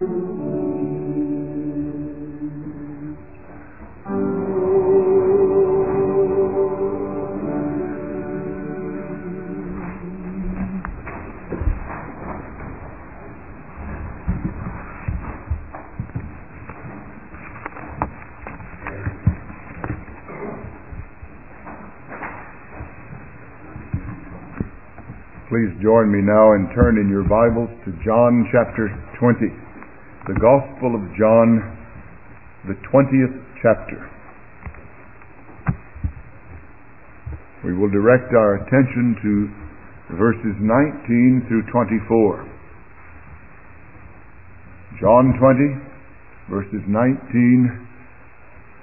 Please join me now in your Bibles to John chapter 20. The Gospel of John, the 20th chapter. We will direct our attention to verses 19 through 24. John 20, verses 19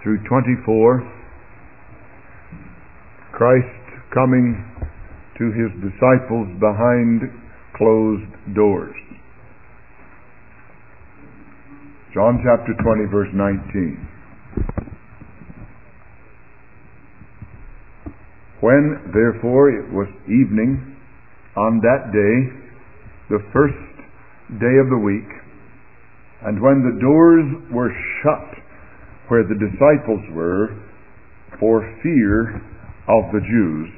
through 24. Christ coming to his disciples behind closed doors. John chapter 20, verse 19. When, therefore, it was evening on that day, the first day of the week, and when the doors were shut where the disciples were for fear of the Jews,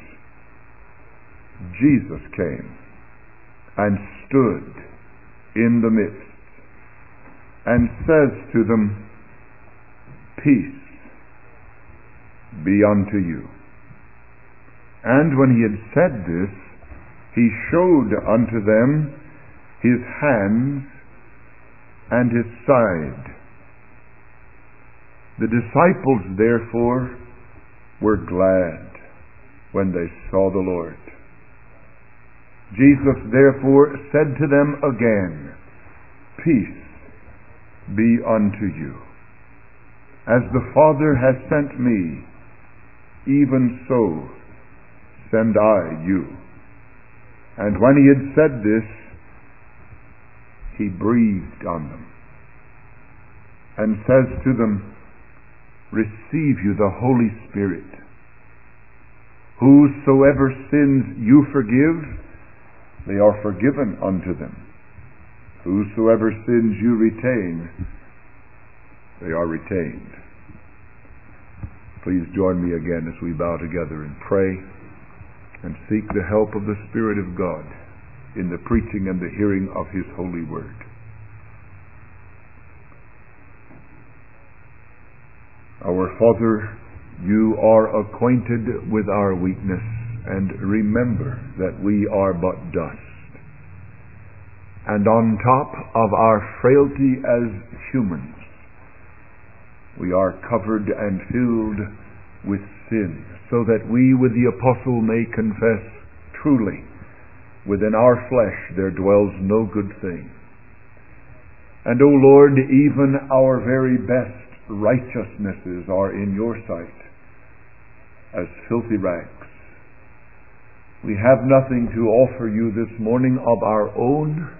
Jesus came and stood in the midst and says to them, Peace be unto you. And when he had said this, he showed unto them his hands and his side. The disciples therefore were glad when they saw the Lord. Jesus therefore said to them again, Peace be unto you. As the Father has sent me, even so send I you. And when he had said this, he breathed on them and says to them, Receive you the Holy Spirit. Whosoever sins you forgive, they are forgiven unto them. Whosoever sins you retain, they are retained. Please join me again as we bow together and pray and seek the help of the Spirit of God in the preaching and the hearing of His holy word. Our Father, you are acquainted with our weakness and remember that we are but dust. And on top of our frailty as humans, we are covered and filled with sin, so that we with the apostle may confess truly, within our flesh there dwells no good thing. And, O Lord, even our very best righteousnesses are in your sight as filthy rags. We have nothing to offer you this morning of our own.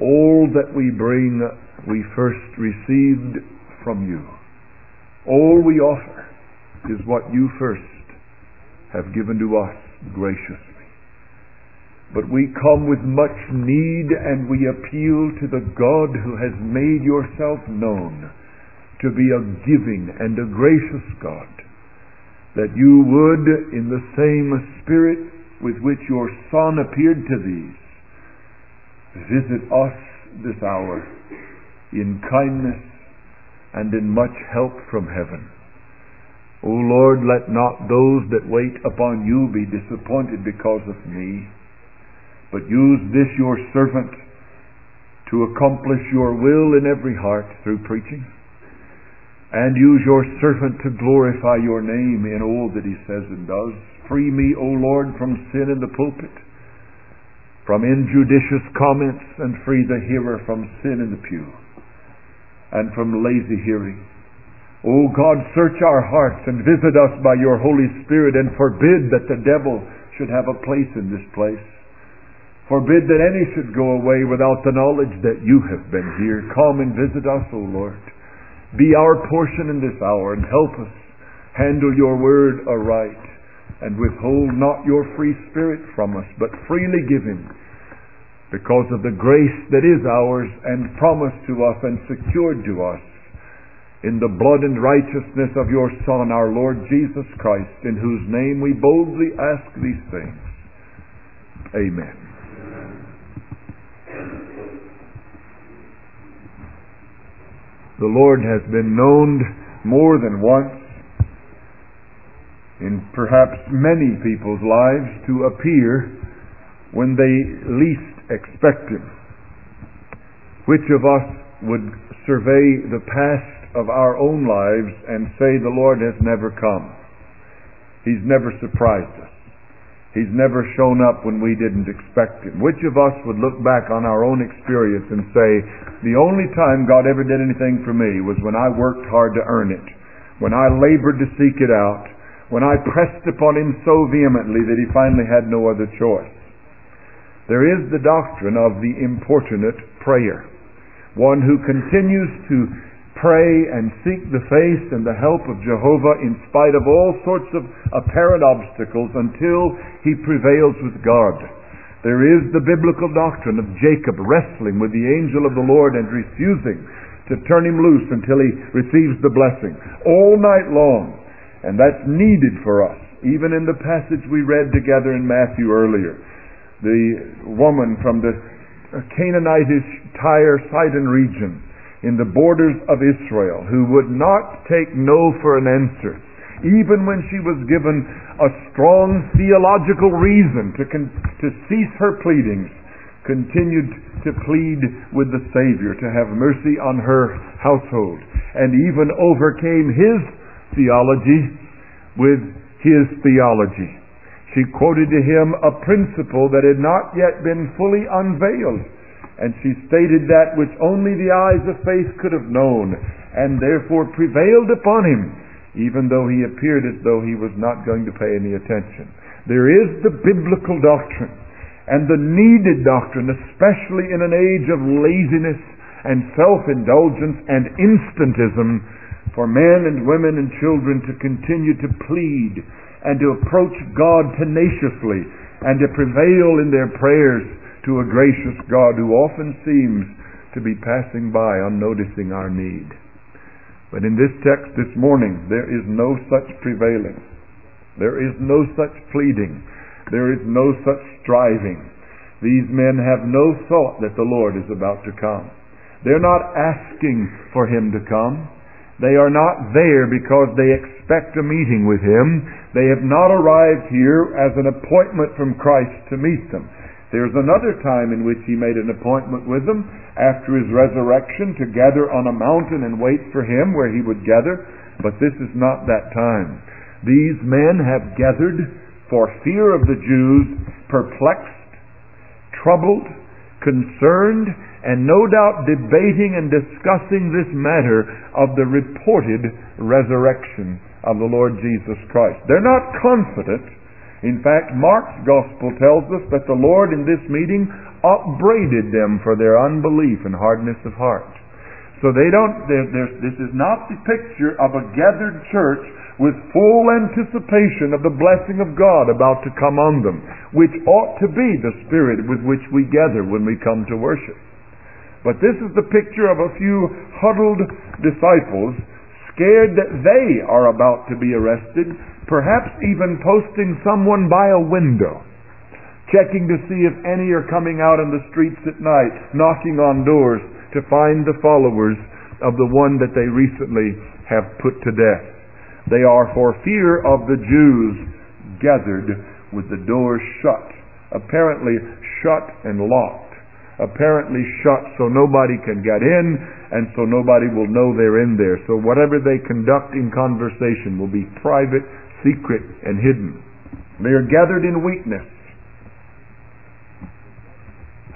All that we bring, we first received from you. All we offer is what you first have given to us graciously. But we come with much need and we appeal to the God who has made yourself known to be a giving and a gracious God, that you would, in the same spirit with which your Son appeared to these, visit us this hour in kindness and in much help from heaven. O Lord, let not those that wait upon you be disappointed because of me, but use this your servant to accomplish your will in every heart through preaching, and use your servant to glorify your name in all that he says and does Free me, O Lord, from sin in the pulpit, from injudicious comments, and free the hearer from sin in the pew, and from lazy hearing. O God, search our hearts and visit us by your Holy Spirit, and forbid that the devil should have a place in this place. Forbid that any should go away without the knowledge that you have been here. Come and visit us, O Lord. Be our portion in this hour and help us handle your word aright and withhold not your free spirit from us, but freely give him, because of the grace that is ours and promised to us and secured to us in the blood and righteousness of your Son, our Lord Jesus Christ, in whose name we boldly ask these things. Amen. The Lord has been known more than once in perhaps many people's lives to appear when they least expect Him. Which of us would survey the past of our own lives and say the Lord has never come? He's never surprised us. He's never shown up when we didn't expect Him. Which of us would look back on our own experience and say, the only time God ever did anything for me was when I worked hard to earn it, when I labored to seek it out, when I pressed upon Him so vehemently that He finally had no other choice. There is the doctrine of the importunate prayer. One who continues to pray and seek the face and the help of Jehovah in spite of all sorts of apparent obstacles until he prevails with God. There is the biblical doctrine of Jacob wrestling with the angel of the Lord and refusing to turn him loose until he receives the blessing all night long. And that's needed for us, even in the passage we read together in Matthew earlier the woman from the Canaanitish Tyre Sidon region in the borders of Israel who would not take no for an answer, even when she was given a strong theological reason to, con- to cease her pleadings, continued to plead with the Savior to have mercy on her household, and even overcame his theology with his theology. She quoted to him a principle that had not yet been fully unveiled. And she stated that which only the eyes of faith could have known, and therefore prevailed upon him, even though he appeared as though he was not going to pay any attention. There is the biblical doctrine, and the needed doctrine, especially in an age of laziness and self-indulgence and instantism, for men and women and children to continue to plead and to approach God tenaciously and to prevail in their prayers to a gracious God who often seems to be passing by unnoticing our need. But in this text this morning, there is no such prevailing. There is no such pleading. There is no such striving. These men have no thought that the Lord is about to come. They're not asking for Him to come. They are not there because they expect a meeting with Him. They have not arrived here as an appointment from Christ to meet them. There's another time in which He made an appointment with them after His resurrection to gather on a mountain and wait for Him where He would gather, but this is not that time. These men have gathered for fear of the Jews, perplexed, troubled, concerned, and no doubt debating and discussing this matter of the reported resurrection of the Lord Jesus Christ. They're not confident. In fact, Mark's gospel tells us that the Lord in this meeting upbraided them for their unbelief and hardness of heart. So they don't, this is not the picture of a gathered church with full anticipation of the blessing of God about to come on them, which ought to be the spirit with which we gather when we come to worship. But this is the picture of a few huddled disciples, scared that they are about to be arrested, perhaps even posting someone by a window, checking to see if any are coming out in the streets at night, knocking on doors to find the followers of the one that they recently have put to death. They are for fear of the Jews gathered with the doors shut, apparently shut and locked apparently shut so nobody can get in and so nobody will know they're in there. So whatever they conduct in conversation will be private, secret, and hidden. They are gathered in weakness.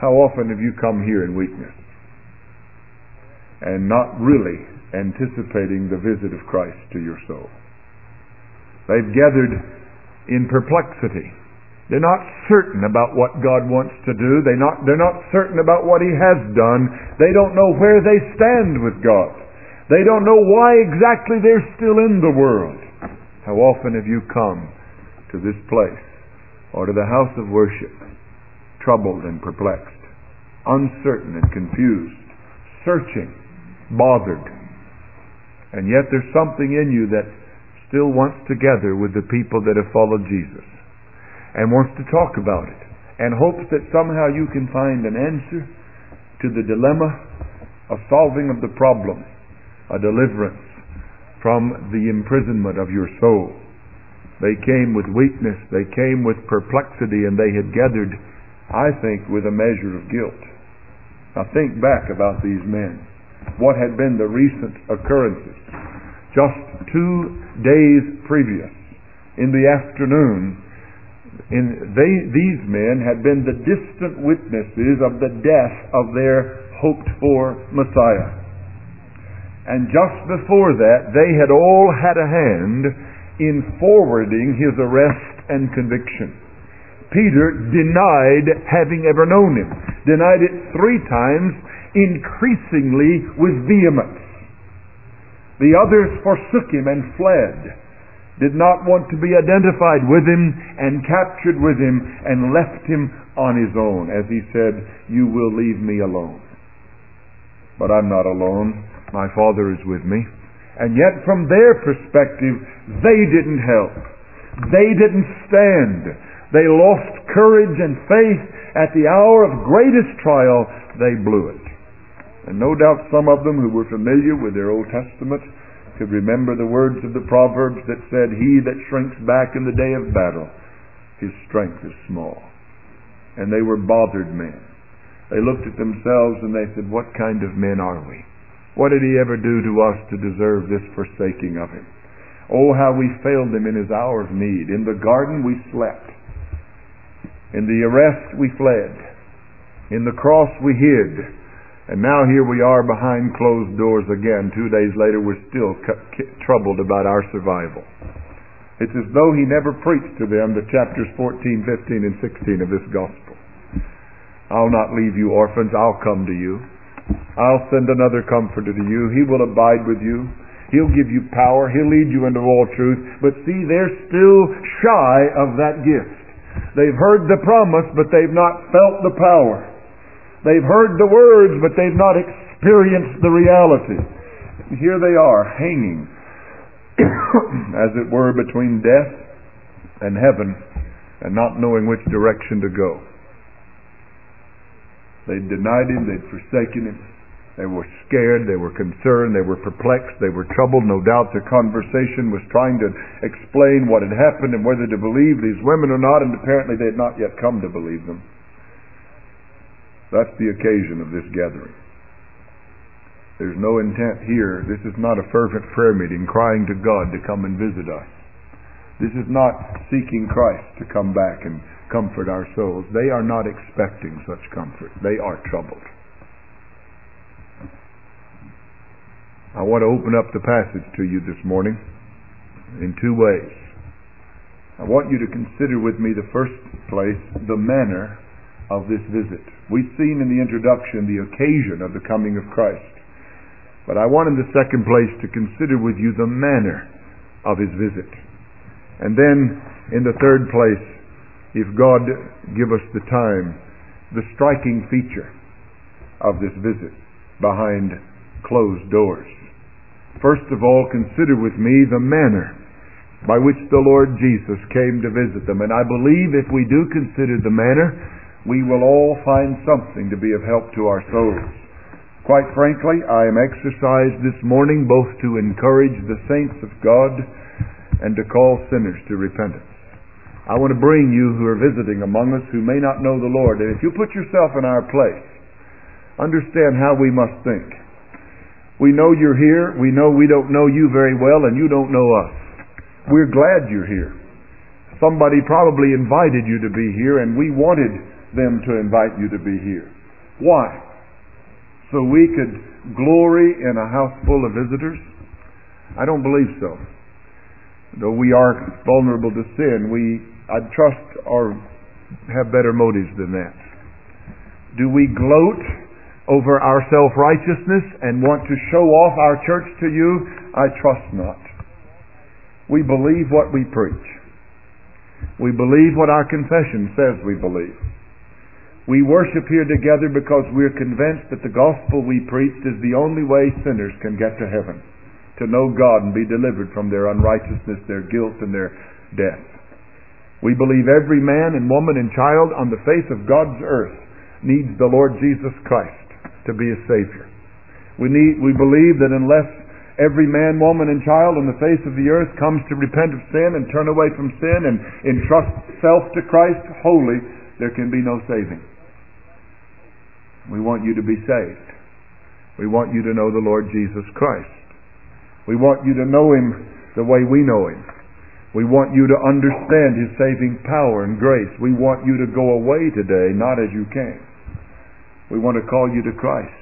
How often have you come here in weakness? And not really anticipating the visit of Christ to your soul. They've gathered in perplexity they're not certain about what God wants to do. They're not, they're not certain about what He has done. They don't know where they stand with God. They don't know why exactly they're still in the world. How often have you come to this place or to the house of worship troubled and perplexed? uncertain and confused, searching, bothered. And yet there's something in you that still wants to gather with the people that have followed Jesus and wants to talk about it and hopes that somehow you can find an answer to the dilemma of solving of the problem, a deliverance from the imprisonment of your soul. They came with weakness, they came with perplexity, and they had gathered, I think, with a measure of guilt. Now think back about these men. What had been the recent occurrences? Just two days previous, in the afternoon, in they, these men had been the distant witnesses of the death of their hoped for Messiah. And just before that, they had all had a hand in forwarding his arrest and conviction. Peter denied having ever known him, denied it three times, increasingly with vehemence. The others forsook him and fled, did not want to be identified with him and captured with him and left him on his own. As he said, You will leave me alone. But I'm not alone. My Father is with me. And yet, from their perspective, they didn't help. They didn't stand. They lost courage and faith at the hour of greatest trial. They blew it. And no doubt some of them who were familiar with their Old Testament could remember the words of the Proverbs that said, He that shrinks back in the day of battle, his strength is small. And they were bothered men. They looked at themselves and they said, What kind of men are we? What did he ever do to us to deserve this forsaking of him? Oh, how we failed him in his hour of need. In the garden we slept. In the arrest we fled. In the cross we hid. And now here we are behind closed doors again. Two days later we're still c- troubled about our survival. It's as though he never preached to them the chapters 14, 15, and 16 of this gospel. I'll not leave you orphans. I'll come to you. I'll send another comforter to you. He will abide with you. He'll give you power. He'll lead you into all truth. But see, they're still shy of that gift. They've heard the promise, but they've not felt the power. They've heard the words, but they've not experienced the reality. And here they are, hanging, as it were, between death and heaven, and not knowing which direction to go. They'd denied him, they'd forsaken him, they were scared, they were concerned, they were perplexed, they were troubled. No doubt their conversation was trying to explain what had happened and whether to believe these women or not, and apparently they had not yet come to believe them. That's the occasion of this gathering. There's no intent here. This is not a fervent prayer meeting crying to God to come and visit us. This is not seeking Christ to come back and comfort our souls. They are not expecting such comfort. They are troubled. I want to open up the passage to you this morning in two ways. I want you to consider with me the first place the manner of this visit. We've seen in the introduction the occasion of the coming of Christ. But I want in the second place to consider with you the manner of his visit. And then in the third place, if God give us the time, the striking feature of this visit behind closed doors. First of all, consider with me the manner by which the Lord Jesus came to visit them. And I believe if we do consider the manner, we will all find something to be of help to our souls. Quite frankly, I am exercised this morning both to encourage the saints of God and to call sinners to repentance. I want to bring you who are visiting among us who may not know the Lord, and if you put yourself in our place, understand how we must think. We know you're here. We know we don't know you very well, and you don't know us. We're glad you're here. Somebody probably invited you to be here, and we wanted them to invite you to be here. Why? So we could glory in a house full of visitors? I don't believe so. Though we are vulnerable to sin, we, I trust, are, have better motives than that. Do we gloat over our self-righteousness and want to show off our church to you? I trust not. We believe what we preach. We believe what our confession says we believe. We worship here together because we're convinced that the gospel we preached is the only way sinners can get to heaven, to know God and be delivered from their unrighteousness, their guilt, and their death. We believe every man and woman and child on the face of God's earth needs the Lord Jesus Christ to be a Savior. We, need, we believe that unless every man, woman, and child on the face of the earth comes to repent of sin and turn away from sin and entrust self to Christ wholly, there can be no saving. We want you to be saved. We want you to know the Lord Jesus Christ. We want you to know Him the way we know Him. We want you to understand His saving power and grace. We want you to go away today not as you came. We want to call you to Christ.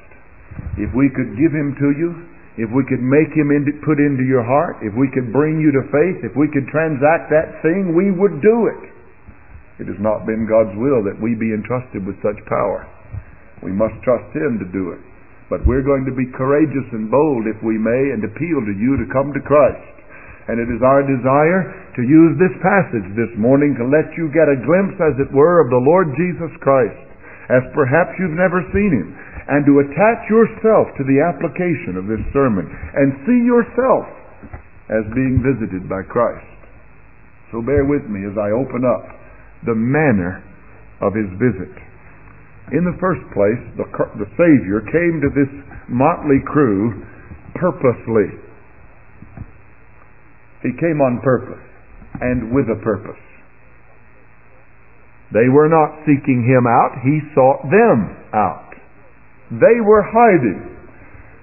If we could give Him to you, if we could make Him into, put into your heart, if we could bring you to faith, if we could transact that thing, we would do it. It has not been God's will that we be entrusted with such power. We must trust Him to do it. But we're going to be courageous and bold, if we may, and appeal to you to come to Christ. And it is our desire to use this passage this morning to let you get a glimpse, as it were, of the Lord Jesus Christ, as perhaps you've never seen him, and to attach yourself to the application of this sermon, and see yourself as being visited by Christ. So bear with me as I open up the manner of his visit. In the first place, the, the Savior came to this motley crew purposely. He came on purpose and with a purpose. They were not seeking him out, he sought them out. They were hiding.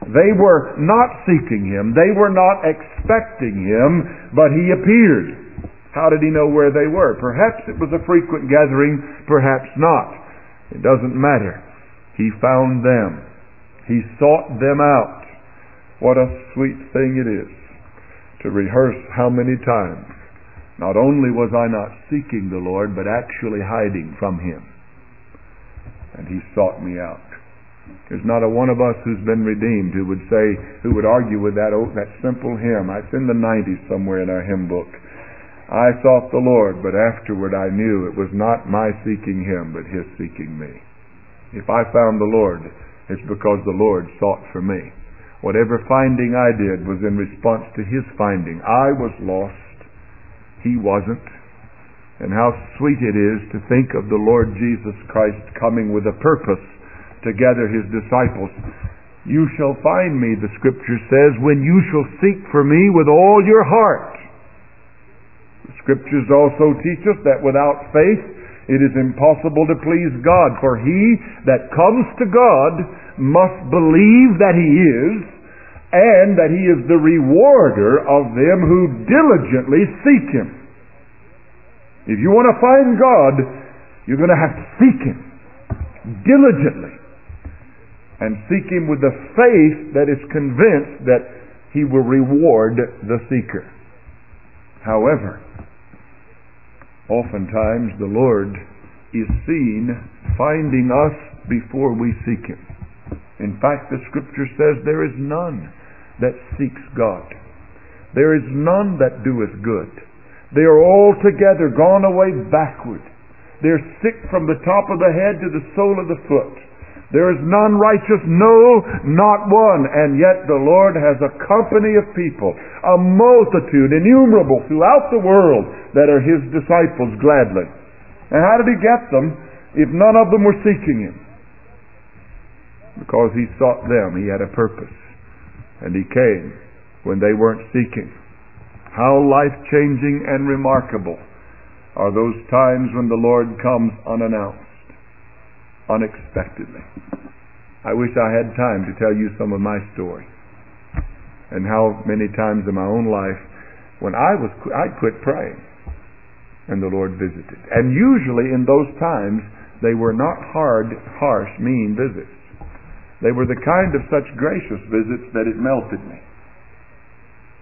They were not seeking him. They were not expecting him, but he appeared. How did he know where they were? Perhaps it was a frequent gathering, perhaps not. It doesn't matter. He found them. He sought them out. What a sweet thing it is to rehearse how many times not only was I not seeking the Lord, but actually hiding from Him. And He sought me out. There's not a one of us who's been redeemed who would say, who would argue with that, oh, that simple hymn. It's in the 90s somewhere in our hymn book. I sought the Lord, but afterward I knew it was not my seeking Him, but His seeking me. If I found the Lord, it's because the Lord sought for me. Whatever finding I did was in response to his finding. I was lost. He wasn't. And how sweet it is to think of the Lord Jesus Christ coming with a purpose to gather his disciples. You shall find me, the scripture says, when you shall seek for me with all your heart. Scriptures also teach us that without faith it is impossible to please God, for he that comes to God must believe that He is, and that He is the rewarder of them who diligently seek Him. If you want to find God, you're going to have to seek Him diligently. And seek Him with the faith that is convinced that He will reward the seeker. However, oftentimes the Lord is seen finding us before we seek Him. In fact, the scripture says there is none that seeks God. There is none that doeth good. They are altogether gone away backward. They're sick from the top of the head to the sole of the foot. There is none righteous, no, not one. And yet the Lord has a company of people, a multitude, innumerable throughout the world, that are His disciples gladly. And how did He get them if none of them were seeking Him? because he sought them. He had a purpose. And he came when they weren't seeking. How life changing and remarkable are those times when the Lord comes unannounced, unexpectedly. I wish I had time to tell you some of my story and how many times in my own life when I was I'd quit praying and the Lord visited. And usually in those times they were not hard, harsh, mean visits. They were the kind of such gracious visits that it melted me.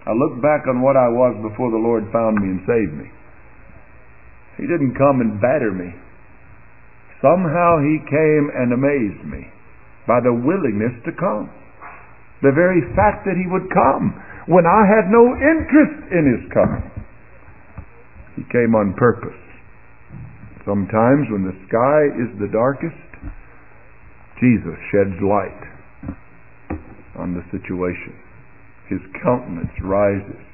I look back on what I was before the Lord found me and saved me. He didn't come and batter me. Somehow He came and amazed me by the willingness to come. The very fact that He would come when I had no interest in His coming. He came on purpose. Sometimes when the sky is the darkest, Jesus sheds light on the situation. His countenance rises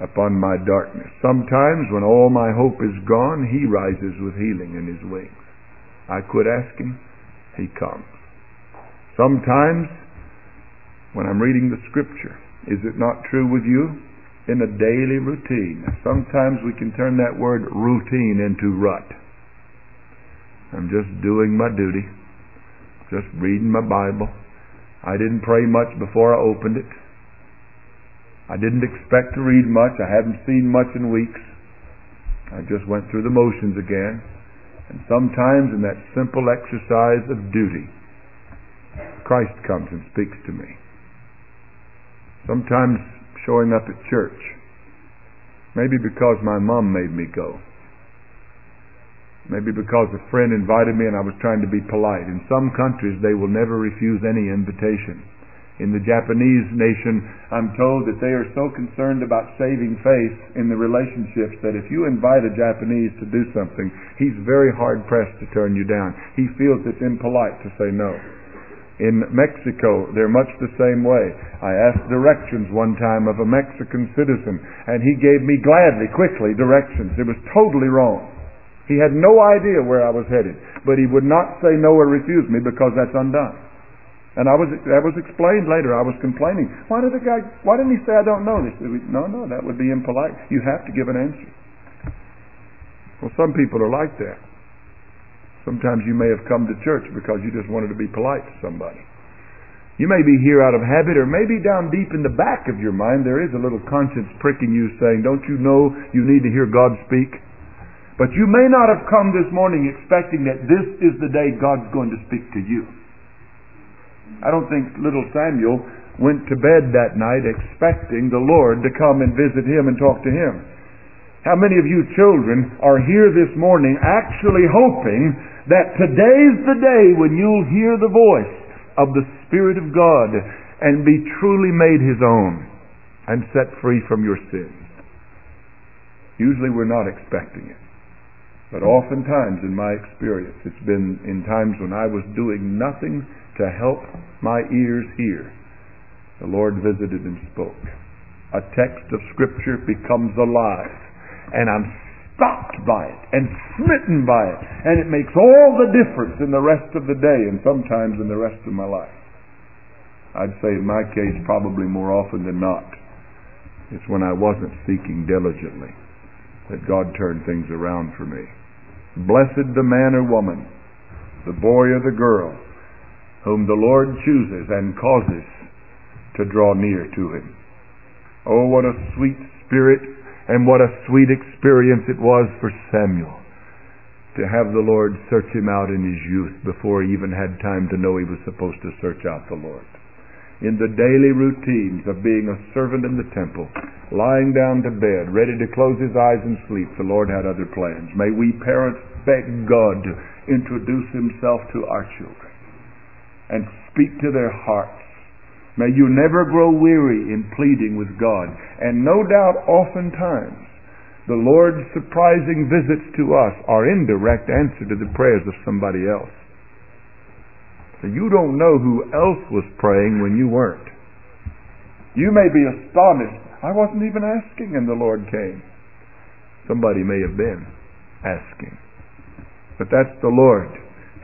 upon my darkness. Sometimes, when all my hope is gone, He rises with healing in His wings. I quit asking, He comes. Sometimes, when I'm reading the Scripture, is it not true with you? In a daily routine. Sometimes we can turn that word routine into rut. I'm just doing my duty, just reading my Bible. I didn't pray much before I opened it. I didn't expect to read much. I hadn't seen much in weeks. I just went through the motions again. And sometimes in that simple exercise of duty, Christ comes and speaks to me. Sometimes showing up at church. Maybe because my mom made me go. Maybe because a friend invited me and I was trying to be polite. In some countries, they will never refuse any invitation in the Japanese nation, I'm told that they are so concerned about saving face in the relationships that if you invite a Japanese to do something, he's very hard pressed to turn you down. He feels it's impolite to say no. In Mexico, they're much the same way. I asked directions one time of a Mexican citizen, and he gave me gladly, quickly, directions. It was totally wrong. He had no idea where I was headed, but he would not say no or refuse me because that's undone. And I was that was explained later. I was complaining. Why did the guy? Why didn't he say I don't know this? No, no, that would be impolite. You have to give an answer. Well, some people are like that. Sometimes you may have come to church because you just wanted to be polite to somebody. You may be here out of habit, or maybe down deep in the back of your mind there is a little conscience pricking you saying, Don't you know you need to hear God speak? But you may not have come this morning expecting that this is the day God's going to speak to you. I don't think little Samuel went to bed that night expecting the Lord to come and visit him and talk to him. How many of you children are here this morning actually hoping that today's the day when you'll hear the voice of the Spirit of God and be truly made His own and set free from your sins? Usually we're not expecting it. But oftentimes in my experience, it's been in times when I was doing nothing to help my ears hear, the Lord visited and spoke. A text of Scripture becomes alive, and I'm stopped by it and smitten by it, and it makes all the difference in the rest of the day and sometimes in the rest of my life. I'd say in my case, probably more often than not, it's when I wasn't seeking diligently that God turned things around for me. Blessed the man or woman, the boy or the girl whom the Lord chooses and causes to draw near to him. Oh, what a sweet spirit and what a sweet experience it was for Samuel to have the Lord search him out in his youth before he even had time to know he was supposed to search out the Lord. In the daily routines of being a servant in the temple, lying down to bed, ready to close his eyes and sleep, the Lord had other plans. May we parents beg God to introduce himself to our children and speak to their hearts. May you never grow weary in pleading with God. And no doubt, oftentimes, the Lord's surprising visits to us are indirect answer to the prayers of somebody else. So you don't know who else was praying when you weren't. You may be astonished. I wasn't even asking, and the Lord came. Somebody may have been asking. But that's the Lord.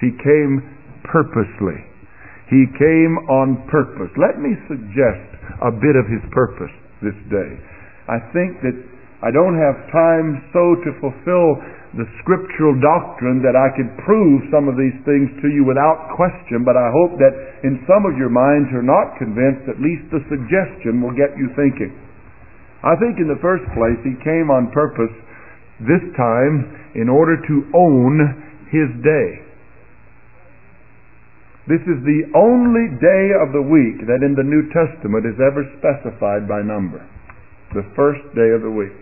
He came purposely. He came on purpose. Let me suggest a bit of his purpose this day. I think that I don't have time so to fulfill the scriptural doctrine that I could prove some of these things to you without question, but I hope that in some of your minds are not convinced, at least the suggestion will get you thinking. I think in the first place, he came on purpose this time in order to own his day. This is the only day of the week that in the New Testament is ever specified by number. The first day of the week.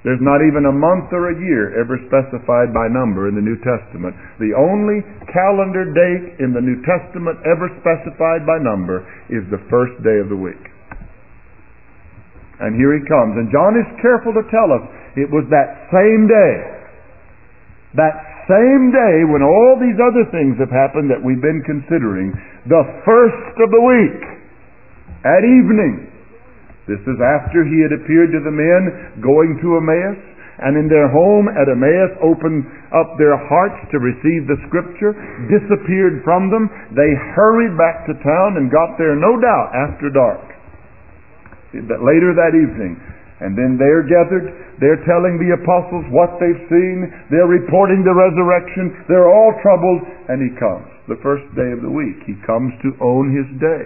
There's not even a month or a year ever specified by number in the New Testament. The only calendar date in the New Testament ever specified by number is the first day of the week. And here he comes. And John is careful to tell us it was that same day, that same day when all these other things have happened that we've been considering, the first of the week, at evening. This is after he had appeared to the men going to Emmaus, and in their home at Emmaus opened up their hearts to receive the scripture, disappeared from them. They hurried back to town and got there, no doubt, after dark. But later that evening, and then they're gathered, they're telling the apostles what they've seen, they're reporting the resurrection, they're all troubled, and he comes. The first day of the week, he comes to own his day.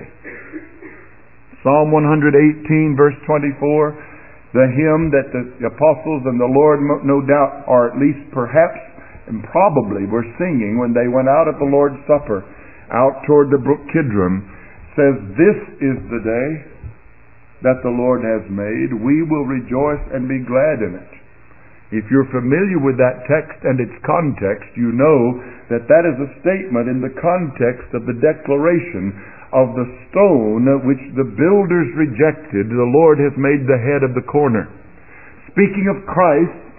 Psalm 118, verse 24, the hymn that the apostles and the Lord, no doubt, or at least perhaps and probably were singing when they went out at the Lord's Supper out toward the brook Kidron, says, This is the day that the Lord has made. We will rejoice and be glad in it. If you're familiar with that text and its context, you know that that is a statement in the context of the declaration of the stone which the builders rejected, the Lord has made the head of the corner. Speaking of Christ,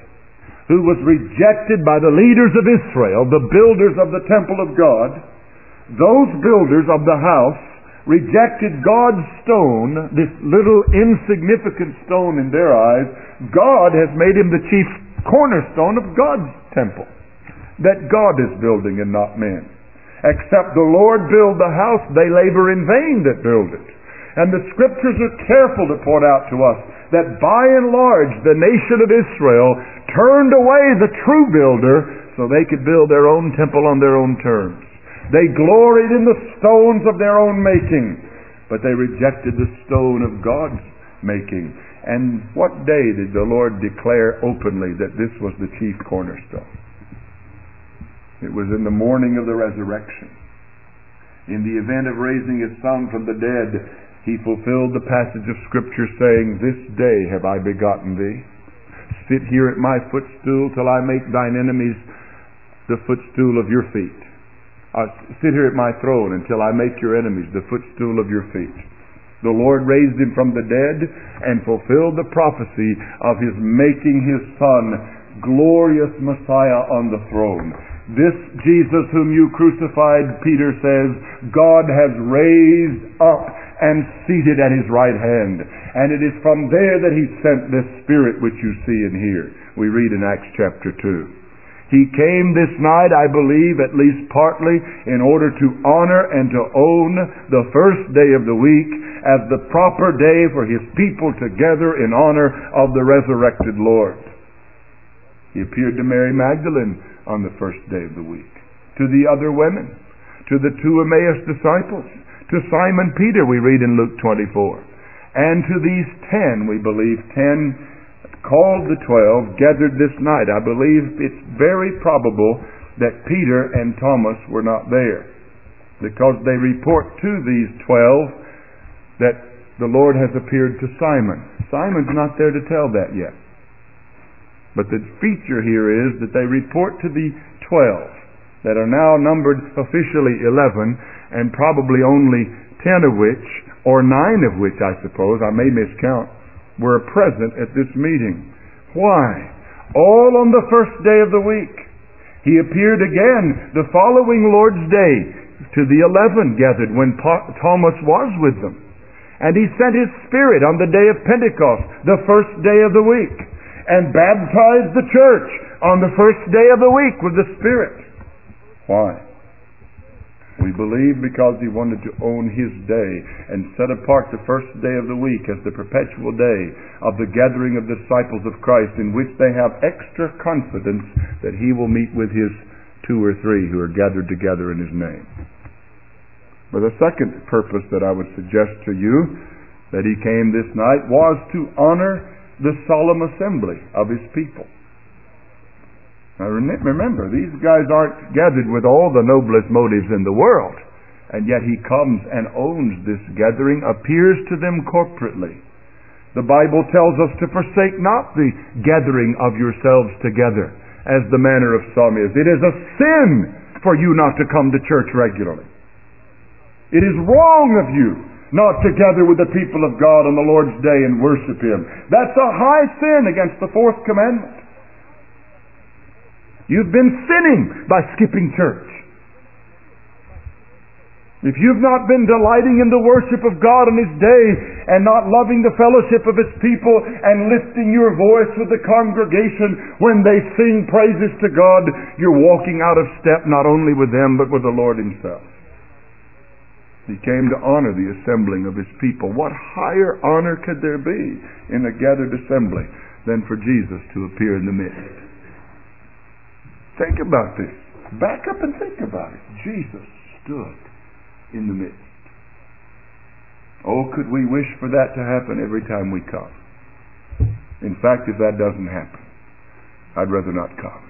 who was rejected by the leaders of Israel, the builders of the temple of God, those builders of the house rejected God's stone, this little insignificant stone in their eyes, God has made him the chief cornerstone of God's temple that God is building and not men. Except the Lord build the house, they labor in vain that build it. And the scriptures are careful to point out to us that by and large the nation of Israel turned away the true builder so they could build their own temple on their own terms. They gloried in the stones of their own making, but they rejected the stone of God's making. And what day did the Lord declare openly that this was the chief cornerstone? It was in the morning of the resurrection. In the event of raising his son from the dead, he fulfilled the passage of Scripture saying, This day have I begotten thee. Sit here at my footstool till I make thine enemies the footstool of your feet. Uh, sit here at my throne until I make your enemies the footstool of your feet. The Lord raised him from the dead and fulfilled the prophecy of his making his son glorious Messiah on the throne. This Jesus whom you crucified, Peter says, God has raised up and seated at his right hand. And it is from there that he sent this Spirit which you see and hear. We read in Acts chapter 2. He came this night, I believe, at least partly, in order to honor and to own the first day of the week as the proper day for his people together in honor of the resurrected Lord. He appeared to Mary Magdalene on the first day of the week, to the other women, to the two Emmaus disciples, to Simon Peter, we read in Luke 24, and to these ten, we believe, ten called the twelve, gathered this night. I believe it's very probable that Peter and Thomas were not there because they report to these twelve that the Lord has appeared to Simon. Simon's not there to tell that yet. But the feature here is that they report to the twelve that are now numbered officially eleven and probably only ten of which, or nine of which I suppose, I may miscount, were present at this meeting. Why? All on the first day of the week. He appeared again the following Lord's Day to the eleven gathered when Thomas was with them. And he sent his Spirit on the day of Pentecost, the first day of the week, and baptized the church on the first day of the week with the Spirit. Why? We believe because he wanted to own his day and set apart the first day of the week as the perpetual day of the gathering of disciples of Christ in which they have extra confidence that he will meet with his two or three who are gathered together in his name. But the second purpose that I would suggest to you that he came this night was to honor the solemn assembly of his people. Now remember, these guys aren't gathered with all the noblest motives in the world. And yet he comes and owns this gathering, appears to them corporately. The Bible tells us to forsake not the gathering of yourselves together, as the manner of some is. It is a sin for you not to come to church regularly. It is wrong of you not to gather with the people of God on the Lord's day and worship Him. That's a high sin against the fourth commandment. You've been sinning by skipping church. If you've not been delighting in the worship of God on His day and not loving the fellowship of His people and lifting your voice with the congregation when they sing praises to God, you're walking out of step not only with them but with the Lord Himself. He came to honor the assembling of His people. What higher honor could there be in a gathered assembly than for Jesus to appear in the midst? Think about this. Back up and think about it. Jesus stood in the midst. Oh, could we wish for that to happen every time we come? In fact, if that doesn't happen, I'd rather not come.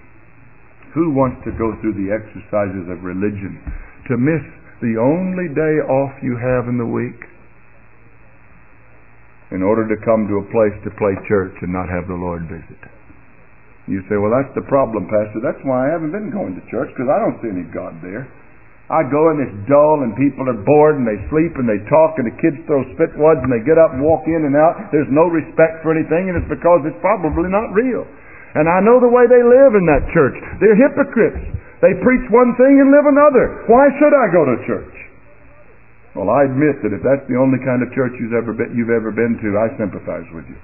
Who wants to go through the exercises of religion to miss the only day off you have in the week in order to come to a place to play church and not have the Lord visit? You say, well, that's the problem, Pastor. That's why I haven't been going to church because I don't see any God there. I go and it's dull and people are bored and they sleep and they talk and the kids throw spitwads and they get up and walk in and out. There's no respect for anything and it's because it's probably not real. And I know the way they live in that church. They're hypocrites. They preach one thing and live another. Why should I go to church? Well, I admit that if that's the only kind of church you've ever been, you've ever been to, I sympathize with you.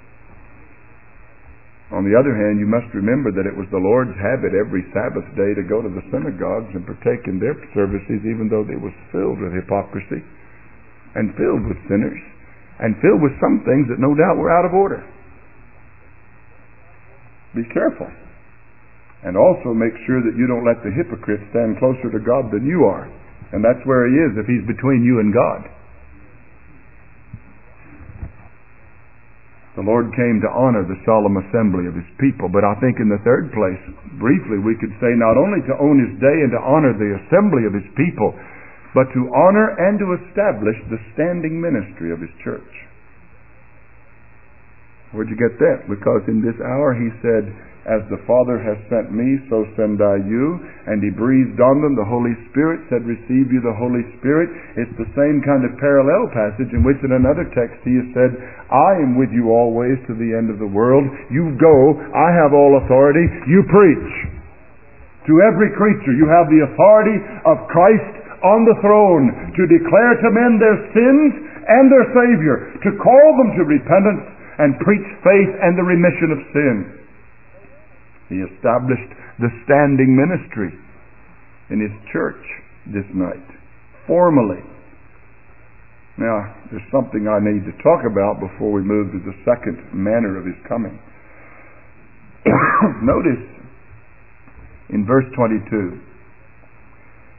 On the other hand, you must remember that it was the Lord's habit every Sabbath day to go to the synagogues and partake in their services, even though it was filled with hypocrisy and filled with sinners and filled with some things that no doubt were out of order. Be careful. And also make sure that you don't let the hypocrite stand closer to God than you are. And that's where he is if he's between you and God. The Lord came to honor the solemn assembly of His people. But I think in the third place, briefly, we could say not only to own His day and to honor the assembly of His people, but to honor and to establish the standing ministry of His church. Where'd you get that? Because in this hour He said, as the Father has sent me, so send I you. And he breathed on them the Holy Spirit, said, Receive you the Holy Spirit. It's the same kind of parallel passage in which in another text he has said, I am with you always to the end of the world. You go, I have all authority, you preach. To every creature, you have the authority of Christ on the throne to declare to men their sins and their Savior, to call them to repentance and preach faith and the remission of sin. He established the standing ministry in his church this night, formally. Now, there's something I need to talk about before we move to the second manner of his coming. Notice in verse 22,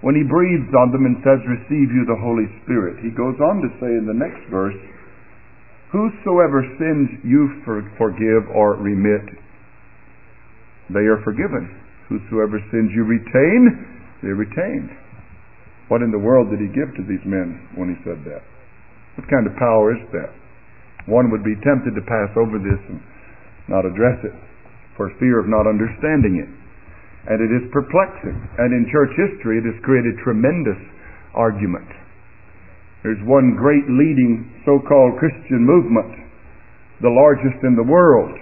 when he breathes on them and says, Receive you the Holy Spirit, he goes on to say in the next verse, Whosoever sins you forgive or remit, they are forgiven. Whosoever sins you retain, they retain. What in the world did he give to these men when he said that? What kind of power is that? One would be tempted to pass over this and not address it for fear of not understanding it. And it is perplexing. And in church history, it has created tremendous argument. There's one great leading so called Christian movement, the largest in the world,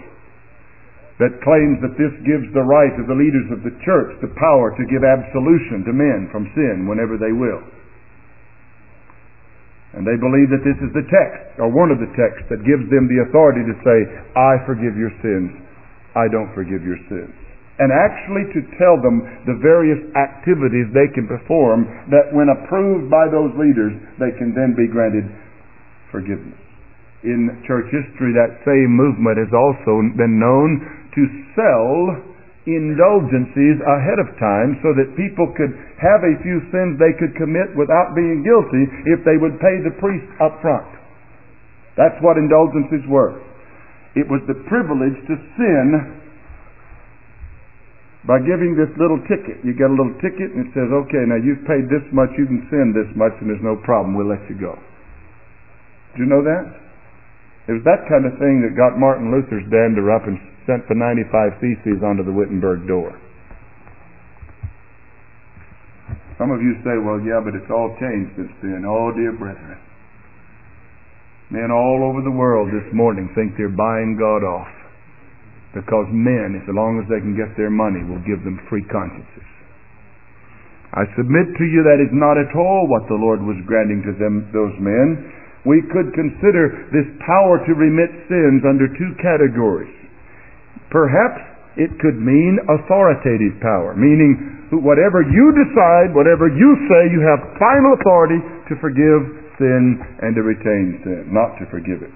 that claims that this gives the right of the leaders of the church the power to give absolution to men from sin whenever they will. And they believe that this is the text, or one of the texts, that gives them the authority to say, I forgive your sins, I don't forgive your sins. And actually to tell them the various activities they can perform that when approved by those leaders, they can then be granted forgiveness. In church history, that same movement has also been known to sell indulgences ahead of time so that people could have a few sins they could commit without being guilty if they would pay the priest up front. That's what indulgences were. It was the privilege to sin by giving this little ticket. You get a little ticket and it says, okay, now you've paid this much, you can sin this much, and there's no problem, we'll let you go. Do you know that? It was that kind of thing that got Martin Luther's dander up and sent for 95 theses onto the Wittenberg door. Some of you say, well, yeah, but it's all changed since then. Oh, dear brethren. Men all over the world this morning think they're buying God off. Because men, as long as they can get their money, will give them free consciences. I submit to you that is not at all what the Lord was granting to them, those men. We could consider this power to remit sins under two categories. Perhaps it could mean authoritative power, meaning whatever you decide, whatever you say, you have final authority to forgive sin and to retain sin, not to forgive it.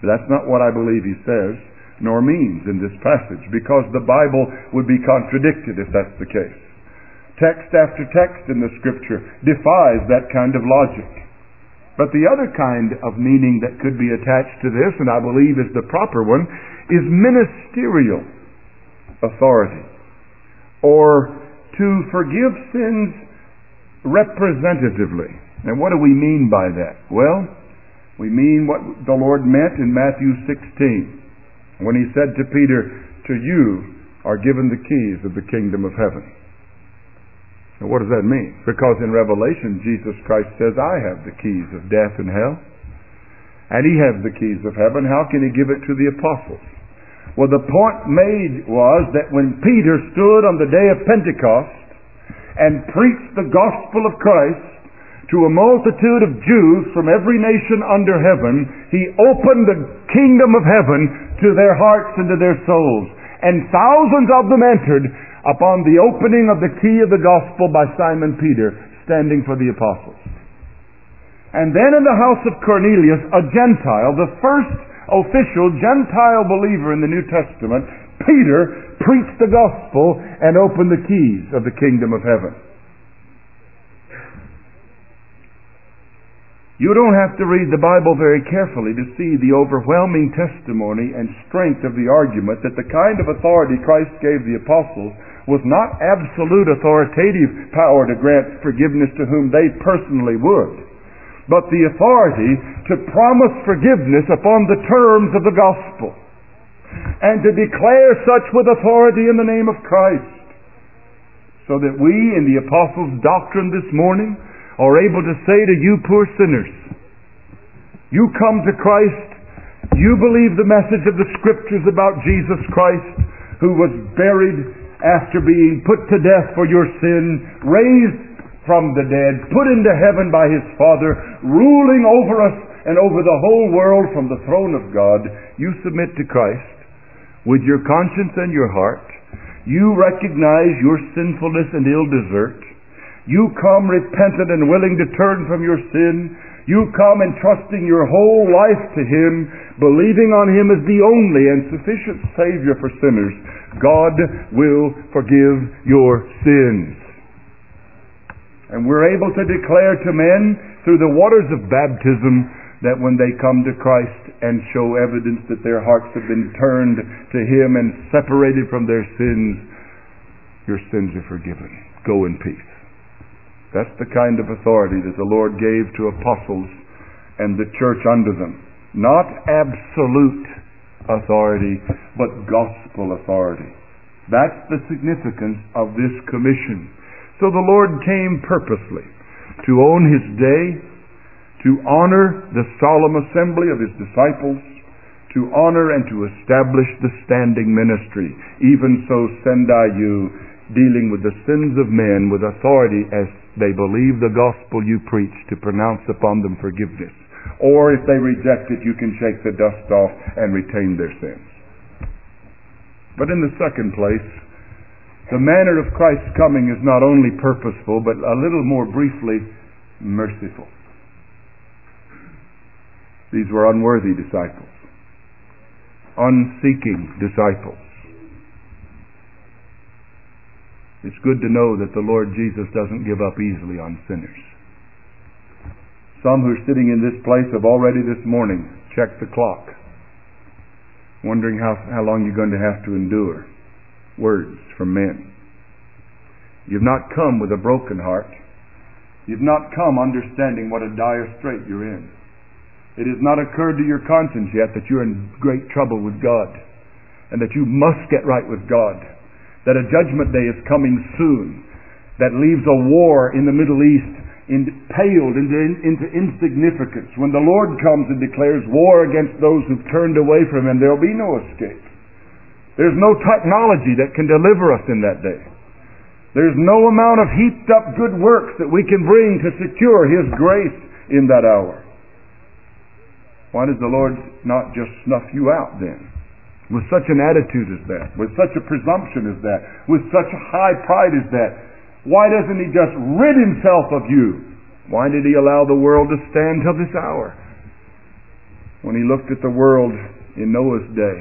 But that's not what I believe he says, nor means in this passage, because the Bible would be contradicted if that's the case. Text after text in the Scripture defies that kind of logic. But the other kind of meaning that could be attached to this, and I believe is the proper one, is ministerial authority. Or to forgive sins representatively. And what do we mean by that? Well, we mean what the Lord meant in Matthew 16 when he said to Peter, To you are given the keys of the kingdom of heaven. Now, what does that mean? Because in Revelation, Jesus Christ says, I have the keys of death and hell. And he has the keys of heaven. How can he give it to the apostles? Well, the point made was that when Peter stood on the day of Pentecost and preached the gospel of Christ to a multitude of Jews from every nation under heaven, he opened the kingdom of heaven to their hearts and to their souls. And thousands of them entered upon the opening of the key of the gospel by Simon Peter, standing for the apostles. And then in the house of Cornelius, a Gentile, the first official Gentile believer in the New Testament, Peter preached the gospel and opened the keys of the kingdom of heaven. You don't have to read the Bible very carefully to see the overwhelming testimony and strength of the argument that the kind of authority Christ gave the apostles was not absolute authoritative power to grant forgiveness to whom they personally would but the authority to promise forgiveness upon the terms of the gospel and to declare such with authority in the name of Christ. So that we, in the Apostles' doctrine this morning, are able to say to you poor sinners, you come to Christ, you believe the message of the Scriptures about Jesus Christ, who was buried after being put to death for your sin, raised from the dead, put into heaven by his Father, ruling over us and over the whole world from the throne of God, you submit to Christ with your conscience and your heart. You recognize your sinfulness and ill desert. You come repentant and willing to turn from your sin. You come entrusting your whole life to Him, believing on Him as the only and sufficient Savior for sinners. God will forgive your sins. And we're able to declare to men through the waters of baptism that when they come to Christ and show evidence that their hearts have been turned to Him and separated from their sins, your sins are forgiven. Go in peace. That's the kind of authority that the Lord gave to apostles and the church under them. Not absolute authority, but gospel authority. That's the significance of this commission. So the Lord came purposely to own his day, to honor the solemn assembly of his disciples, to honor and to establish the standing ministry. Even so send I you, dealing with the sins of men with authority as they believe the gospel you preach, to pronounce upon them forgiveness. Or if they reject it, you can shake the dust off and retain their sins. But in the second place, the manner of Christ's coming is not only purposeful, but a little more briefly, merciful. These were unworthy disciples, unseeking disciples. It's good to know that the Lord Jesus doesn't give up easily on sinners. Some who are sitting in this place have already this morning checked the clock, wondering how, how long you're going to have to endure words from men. You've not come with a broken heart. You've not come understanding what a dire strait you're in. It has not occurred to your conscience yet that you're in great trouble with God and that you must get right with God. That a judgment day is coming soon that leaves a war in the Middle East paled into, into insignificance. When the Lord comes and declares war against those who've turned away from Him, there'll be no escape. There's no technology that can deliver us in that day. There's no amount of heaped up good works that we can bring to secure His grace in that hour. Why does the Lord not just snuff you out then? With such an attitude as that, with such a presumption as that, with such a high pride as that, why doesn't He just rid Himself of you? Why did He allow the world to stand till this hour? When He looked at the world in Noah's day,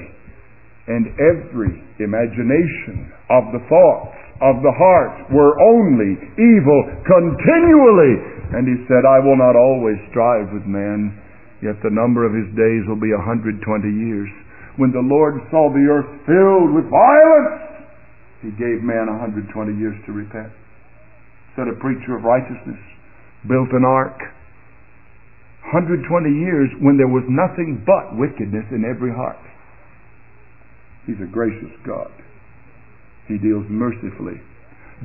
and every imagination of the thoughts of the heart were only evil continually. And he said, I will not always strive with man, yet the number of his days will be a hundred twenty years. When the Lord saw the earth filled with violence, he gave man a hundred twenty years to repent. Said a preacher of righteousness, built an ark. 120 years when there was nothing but wickedness in every heart. He's a gracious God. He deals mercifully.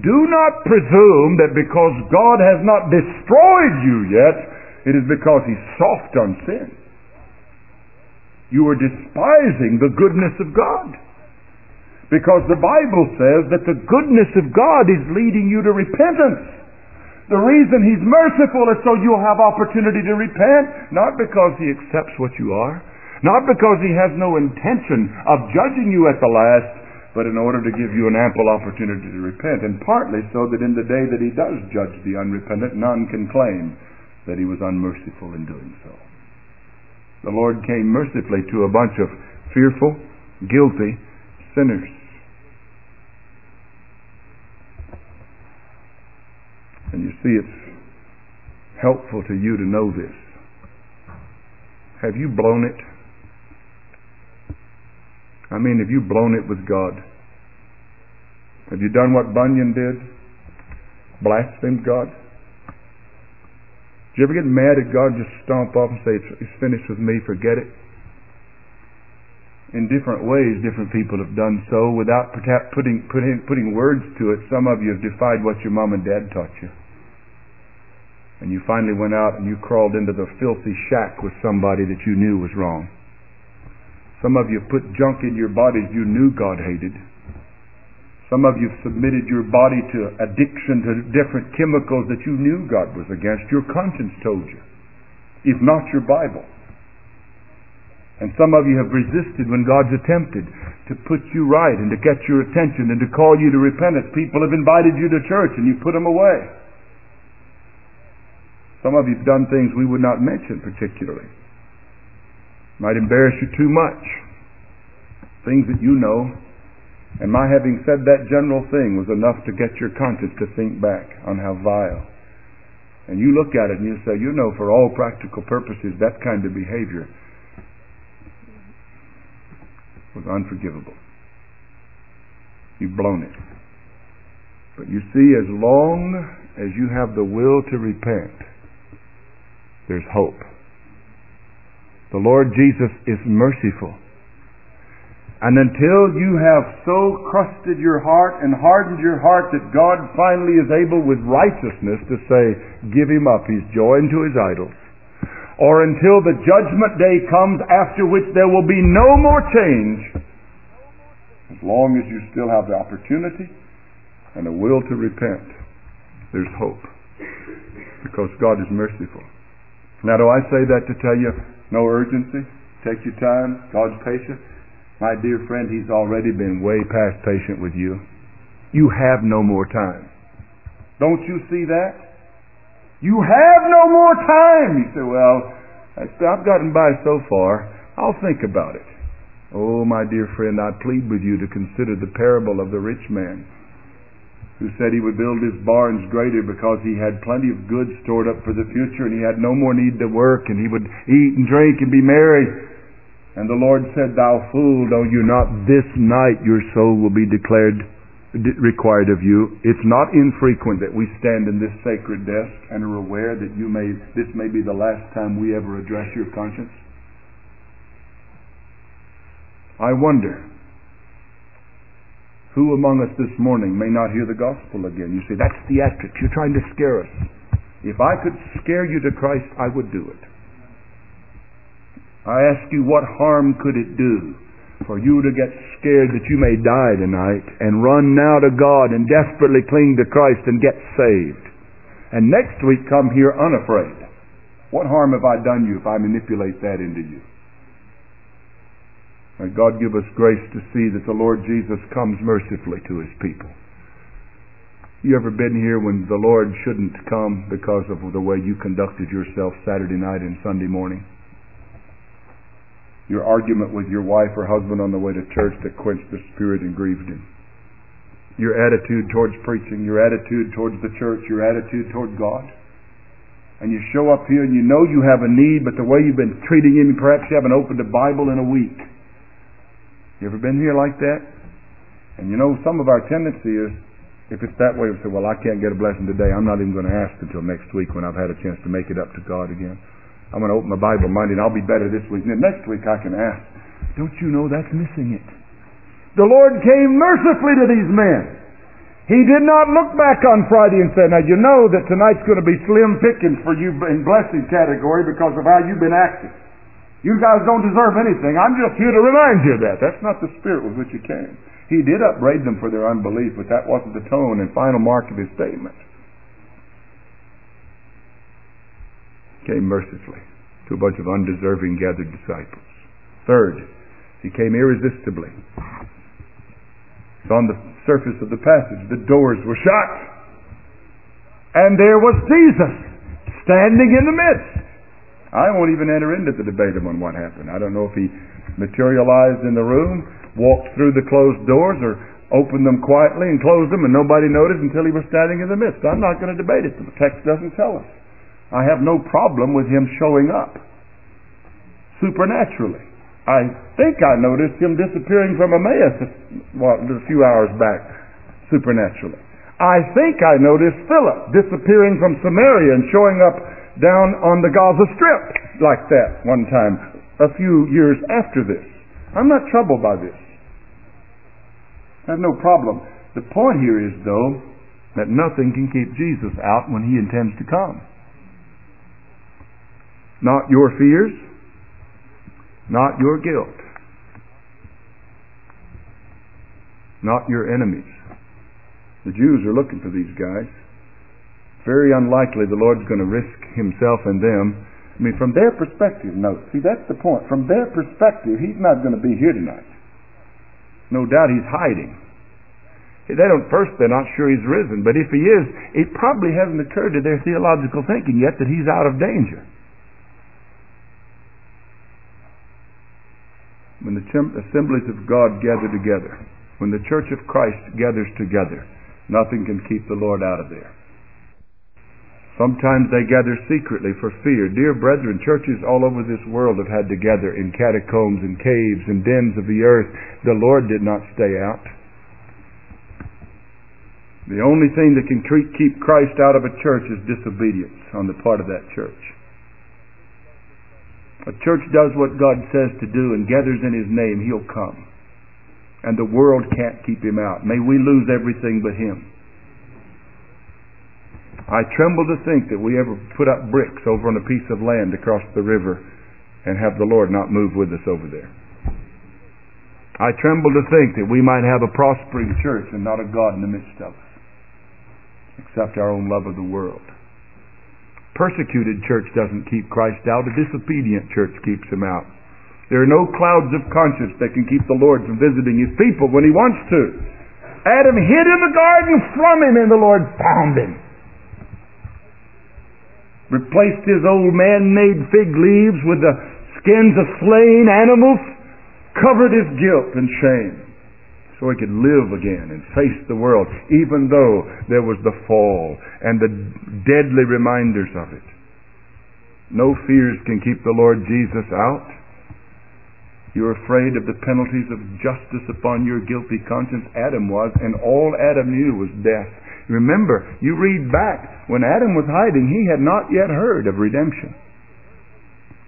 Do not presume that because God has not destroyed you yet, it is because He's soft on sin. You are despising the goodness of God. Because the Bible says that the goodness of God is leading you to repentance. The reason He's merciful is so you'll have opportunity to repent, not because He accepts what you are, not because he has no intention of judging you at the last, but in order to give you an ample opportunity to repent, and partly so that in the day that he does judge the unrepentant, none can claim that he was unmerciful in doing so. The Lord came mercifully to a bunch of fearful, guilty sinners. And you see, it's helpful to you to know this. Have you blown it? I mean, have you blown it with God? Have you done what Bunyan did? Blasphemed God? Did you ever get mad at God and just stomp off and say, it's finished with me, forget it? In different ways, different people have done so without putting, putting, putting words to it. Some of you have defied what your mom and dad taught you. And you finally went out and you crawled into the filthy shack with somebody that you knew was wrong. Some of you put junk in your bodies you knew God hated. Some of you submitted your body to addiction to different chemicals that you knew God was against. Your conscience told you, if not your Bible. And some of you have resisted when God's attempted to put you right and to get your attention and to call you to repentance. People have invited you to church and you put them away. Some of you have done things we would not mention particularly might embarrass you too much. Things that you know. And my having said that general thing was enough to get your conscience to think back on how vile. And you look at it and you say, you know, for all practical purposes, that kind of behavior was unforgivable. You've blown it. But you see, as long as you have the will to repent, there's hope. The Lord Jesus is merciful. And until you have so crusted your heart and hardened your heart that God finally is able with righteousness to say, give him up, he's joined to his idols. Or until the judgment day comes after which there will be no more change, as long as you still have the opportunity and a will to repent, there's hope. Because God is merciful. Now do I say that to tell you no urgency. Take your time. God's patient. My dear friend, He's already been way past patient with you. You have no more time. Don't you see that? You have no more time. You say, well, I've gotten by so far. I'll think about it. Oh, my dear friend, I plead with you to consider the parable of the rich man who said he would build his barns greater because he had plenty of goods stored up for the future and he had no more need to work and he would eat and drink and be merry. And the Lord said, Thou fool, know you not this night your soul will be declared required of you. It's not infrequent that we stand in this sacred desk and are aware that you may this may be the last time we ever address your conscience. I wonder who among us this morning may not hear the gospel again? You say, that's theatrics. You're trying to scare us. If I could scare you to Christ, I would do it. I ask you, what harm could it do for you to get scared that you may die tonight and run now to God and desperately cling to Christ and get saved. And next week come here unafraid. What harm have I done you if I manipulate that into you? May God give us grace to see that the Lord Jesus comes mercifully to his people. You ever been here when the Lord shouldn't come because of the way you conducted yourself Saturday night and Sunday morning? Your argument with your wife or husband on the way to church that quenched the Spirit and grieved Him. Your attitude towards preaching, your attitude towards the church, your attitude toward God and you show up here and you know you have a need, but the way you've been treating him, perhaps you haven't opened a Bible in a week. You ever been here like that? And you know, some of our tendency is, if it's that way, we say, well, I can't get a blessing today. I'm not even going to ask until next week when I've had a chance to make it up to God again. I'm going to open my Bible Monday and I'll be better this week. And then next week I can ask. Don't you know that's missing it? The Lord came mercifully to these men. He did not look back on Friday and say, now you know that tonight's going to be slim pickings for you in blessing category because of how you've been acting. You guys don't deserve anything. I'm just here to remind you of that. That's not the spirit with which he came. He did upbraid them for their unbelief, but that wasn't the tone and final mark of his statement. Came mercifully to a bunch of undeserving gathered disciples. Third, he came irresistibly. It's on the surface of the passage. The doors were shut. And there was Jesus standing in the midst. I won't even enter into the debate on what happened. I don't know if he materialized in the room, walked through the closed doors, or opened them quietly and closed them and nobody noticed until he was standing in the midst. I'm not going to debate it. The text doesn't tell us. I have no problem with him showing up supernaturally. I think I noticed him disappearing from Emmaus well, a few hours back, supernaturally. I think I noticed Philip disappearing from Samaria and showing up down on the Gaza Strip like that one time, a few years after this. I'm not troubled by this. I have no problem. The point here is, though, that nothing can keep Jesus out when he intends to come. Not your fears, not your guilt. Not your enemies. The Jews are looking for these guys. Very unlikely the Lord's going to risk himself and them. I mean, from their perspective, note, see, that's the point. From their perspective, he's not going to be here tonight. No doubt he's hiding. They don't, first, they're not sure he's risen, but if he is, it probably hasn't occurred to their theological thinking yet that he's out of danger. When the assemblies of God gather together, when the church of Christ gathers together, nothing can keep the Lord out of there. Sometimes they gather secretly for fear. Dear brethren, churches all over this world have had to gather in catacombs and caves and dens of the earth. The Lord did not stay out. The only thing that can keep Christ out of a church is disobedience on the part of that church. A church does what God says to do and gathers in His name, He'll come. And the world can't keep Him out. May we lose everything but Him. I tremble to think that we ever put up bricks over on a piece of land across the river and have the Lord not move with us over there. I tremble to think that we might have a prospering church and not a God in the midst of us, except our own love of the world persecuted church doesn't keep Christ out. A disobedient church keeps him out. There are no clouds of conscience that can keep the Lord from visiting his people when he wants to. Adam hid in the garden from him and the Lord found him. Replaced his old man-made fig leaves with the skins of slain animals, covered his guilt and shame so he could live again and face the world, even though there was the fall and the deadly reminders of it. No fears can keep the Lord Jesus out. You're afraid of the penalties of justice upon your guilty conscience. Adam was, and all Adam knew was death. Remember, you read back, when Adam was hiding, he had not yet heard of redemption.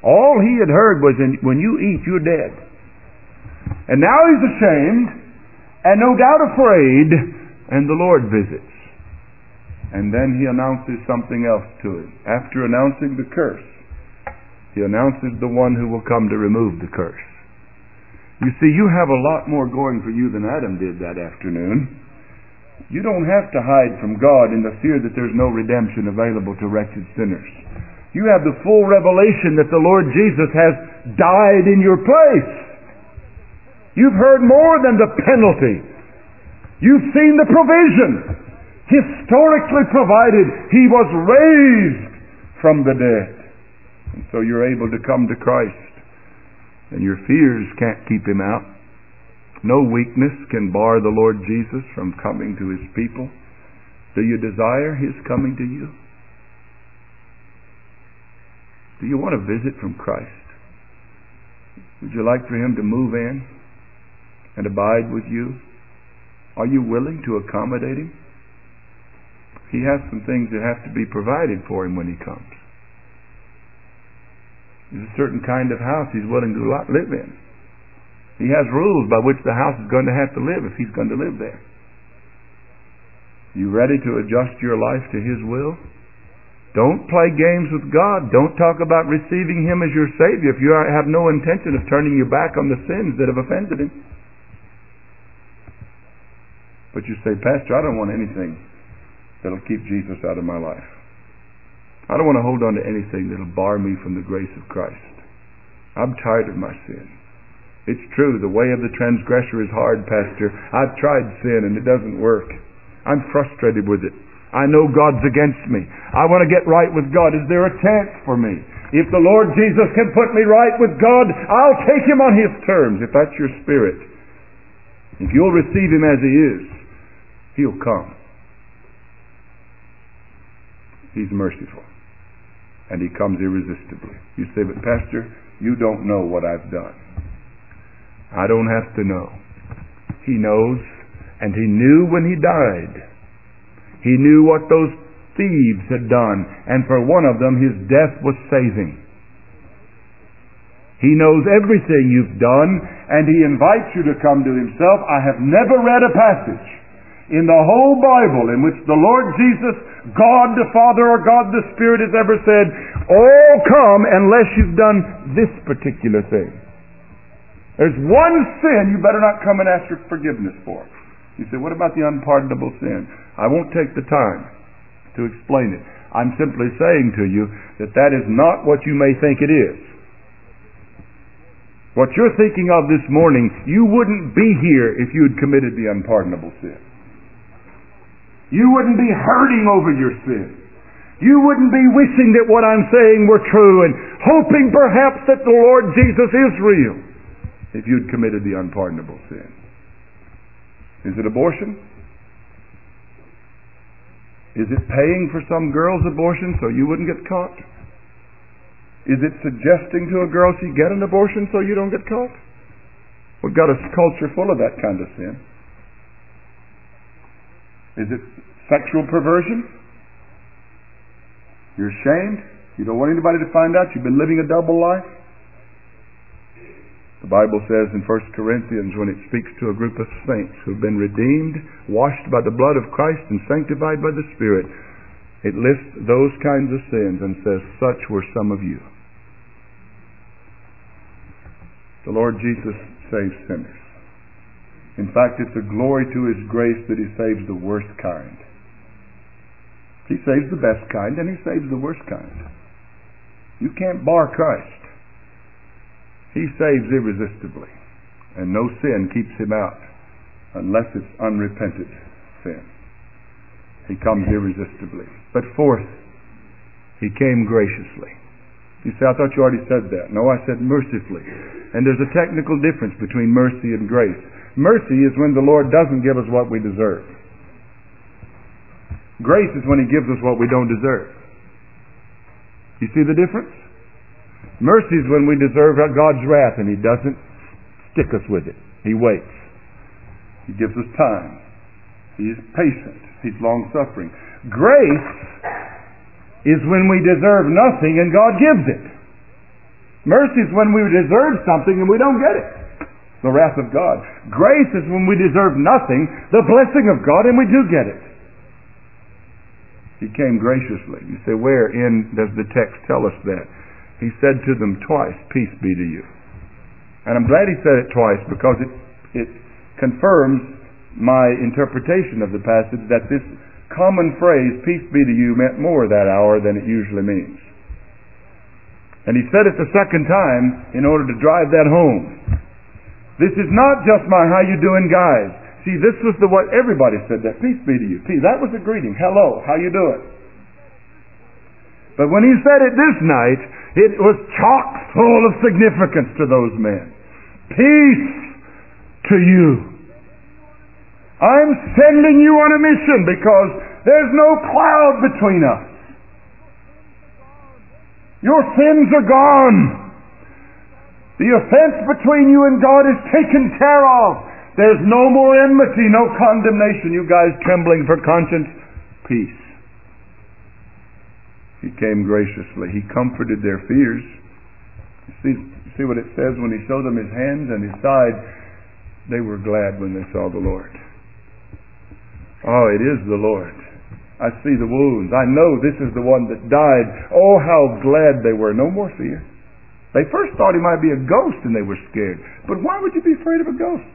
All he had heard was, when you eat, you're dead. And now he's ashamed and no doubt afraid, and the Lord visits. And then he announces something else to him. After announcing the curse, he announces the one who will come to remove the curse. You see, you have a lot more going for you than Adam did that afternoon. You don't have to hide from God in the fear that there's no redemption available to wretched sinners. You have the full revelation that the Lord Jesus has died in your place. You've heard more than the penalty. You've seen the provision. Historically provided, He was raised from the dead. And so you're able to come to Christ and your fears can't keep him out. No weakness can bar the Lord Jesus from coming to his people. Do you desire his coming to you? Do you want a visit from Christ? Would you like for him to move in and abide with you? Are you willing to accommodate him? He has some things that have to be provided for him when he comes. There's a certain kind of house he's willing to live in. He has rules by which the house is going to have to live if he's going to live there. You ready to adjust your life to his will? Don't play games with God. Don't talk about receiving him as your Savior if you have no intention of turning your back on the sins that have offended him. But you say, Pastor, I don't want anything that'll keep Jesus out of my life. I don't want to hold on to anything that'll bar me from the grace of Christ. I'm tired of my sin. It's true, the way of the transgressor is hard, Pastor. I've tried sin and it doesn't work. I'm frustrated with it. I know God's against me. I want to get right with God. Is there a chance for me? If the Lord Jesus can put me right with God, I'll take him on his terms, if that's your spirit. If you'll receive him as he is, he'll come. He's merciful and he comes irresistibly. You say, but Pastor, you don't know what I've done. I don't have to know. He knows, and he knew when he died. He knew what those thieves had done, and for one of them his death was saving. He knows everything you've done, and he invites you to come to himself. I have never read a passage in the whole Bible in which the Lord Jesus God the Father or God the Spirit has ever said, all come unless you've done this particular thing. There's one sin you better not come and ask for forgiveness for. You say, what about the unpardonable sin? I won't take the time to explain it. I'm simply saying to you that that is not what you may think it is. What you're thinking of this morning, you wouldn't be here if you had committed the unpardonable sin. You wouldn't be hurting over your sin. You wouldn't be wishing that what I'm saying were true and hoping perhaps that the Lord Jesus is real if you'd committed the unpardonable sin. Is it abortion? Is it paying for some girl's abortion so you wouldn't get caught? Is it suggesting to a girl she get an abortion so you don't get caught? We've got a culture full of that kind of sin. Is it sexual perversion? You're ashamed? You don't want anybody to find out you've been living a double life? The Bible says in 1 Corinthians when it speaks to a group of saints who've been redeemed, washed by the blood of Christ, and sanctified by the Spirit, it lists those kinds of sins and says, Such were some of you. The Lord Jesus saves sinners. In fact, it's a glory to His grace that He saves the worst kind. He saves the best kind and He saves the worst kind. You can't bar Christ. He saves irresistibly, and no sin keeps Him out unless it's unrepented sin. He comes irresistibly. But fourth, He came graciously. You say, I thought you already said that. No, I said mercifully. And there's a technical difference between mercy and grace. Mercy is when the Lord doesn't give us what we deserve. Grace is when He gives us what we don't deserve. You see the difference? Mercy is when we deserve God's wrath and He doesn't stick us with it. He waits. He gives us time. He is patient. He's long suffering. Grace is when we deserve nothing and God gives it. Mercy is when we deserve something and we don't get it the wrath of God. Grace is when we deserve nothing, the blessing of God, and we do get it. He came graciously. You say, where in does the text tell us that? He said to them twice, Peace be to you. And I'm glad he said it twice because it, it confirms my interpretation of the passage that this common phrase, peace be to you, meant more that hour than it usually means. And he said it the second time in order to drive that home. This is not just my how you doing guys. See, this was the what everybody said that. Peace be to you. Peace. That was a greeting. Hello. How you doing? But when he said it this night, it was chock full of significance to those men. Peace to you. I'm sending you on a mission because there's no cloud between us. Your sins are gone. The offense between you and God is taken care of. There's no more enmity, no condemnation. You guys trembling for conscience, peace. He came graciously. He comforted their fears. See, see what it says when he showed them his hands and his side? They were glad when they saw the Lord. Oh, it is the Lord. I see the wounds. I know this is the one that died. Oh, how glad they were. No more fear. They first thought he might be a ghost and they were scared. But why would you be afraid of a ghost?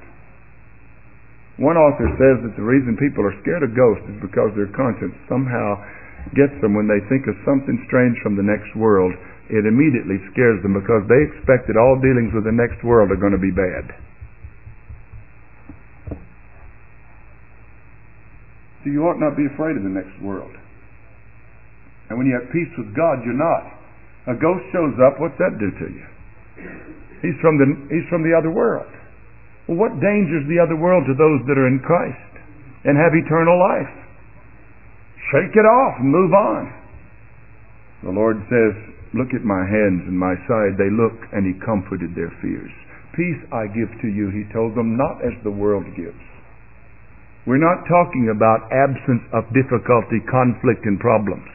One author says that the reason people are scared of ghosts is because their conscience somehow gets them when they think of something strange from the next world. It immediately scares them because they expect that all dealings with the next world are going to be bad. So you ought not be afraid of the next world. And when you have peace with God, you're not. A ghost shows up, what's that do to you? He's from the, he's from the other world. Well, what danger's the other world to those that are in Christ and have eternal life? Shake it off and move on. The Lord says, Look at my hands and my side. They look, and He comforted their fears. Peace I give to you, He told them, not as the world gives. We're not talking about absence of difficulty, conflict, and problems.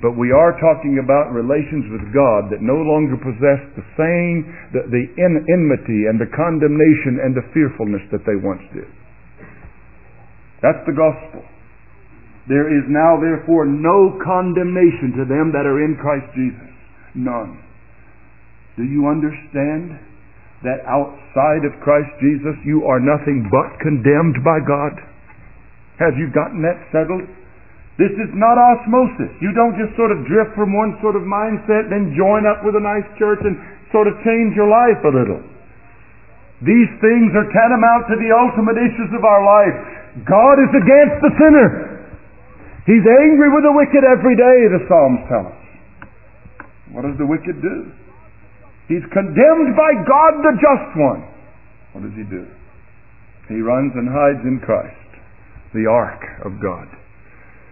But we are talking about relations with God that no longer possess the same, the, the in, enmity and the condemnation and the fearfulness that they once did. That's the gospel. There is now therefore no condemnation to them that are in Christ Jesus. None. Do you understand that outside of Christ Jesus you are nothing but condemned by God? Have you gotten that settled? This is not osmosis. You don't just sort of drift from one sort of mindset, then join up with a nice church and sort of change your life a little. These things are tantamount to the ultimate issues of our life. God is against the sinner. He's angry with the wicked every day, the Psalms tell us. What does the wicked do? He's condemned by God the just one. What does he do? He runs and hides in Christ, the ark of God.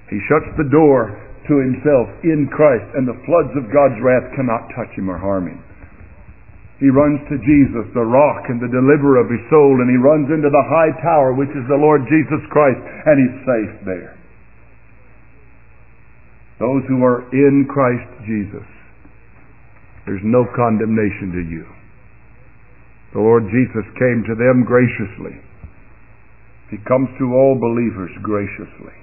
He shuts the door to himself in Christ, and the floods of God's wrath cannot touch him or harm him. He runs to Jesus, the rock and the deliverer of his soul, and he runs into the high tower, which is the Lord Jesus Christ, and he's safe there. Those who are in Christ Jesus there's no condemnation to you. The Lord Jesus came to them graciously. He comes to all believers graciously.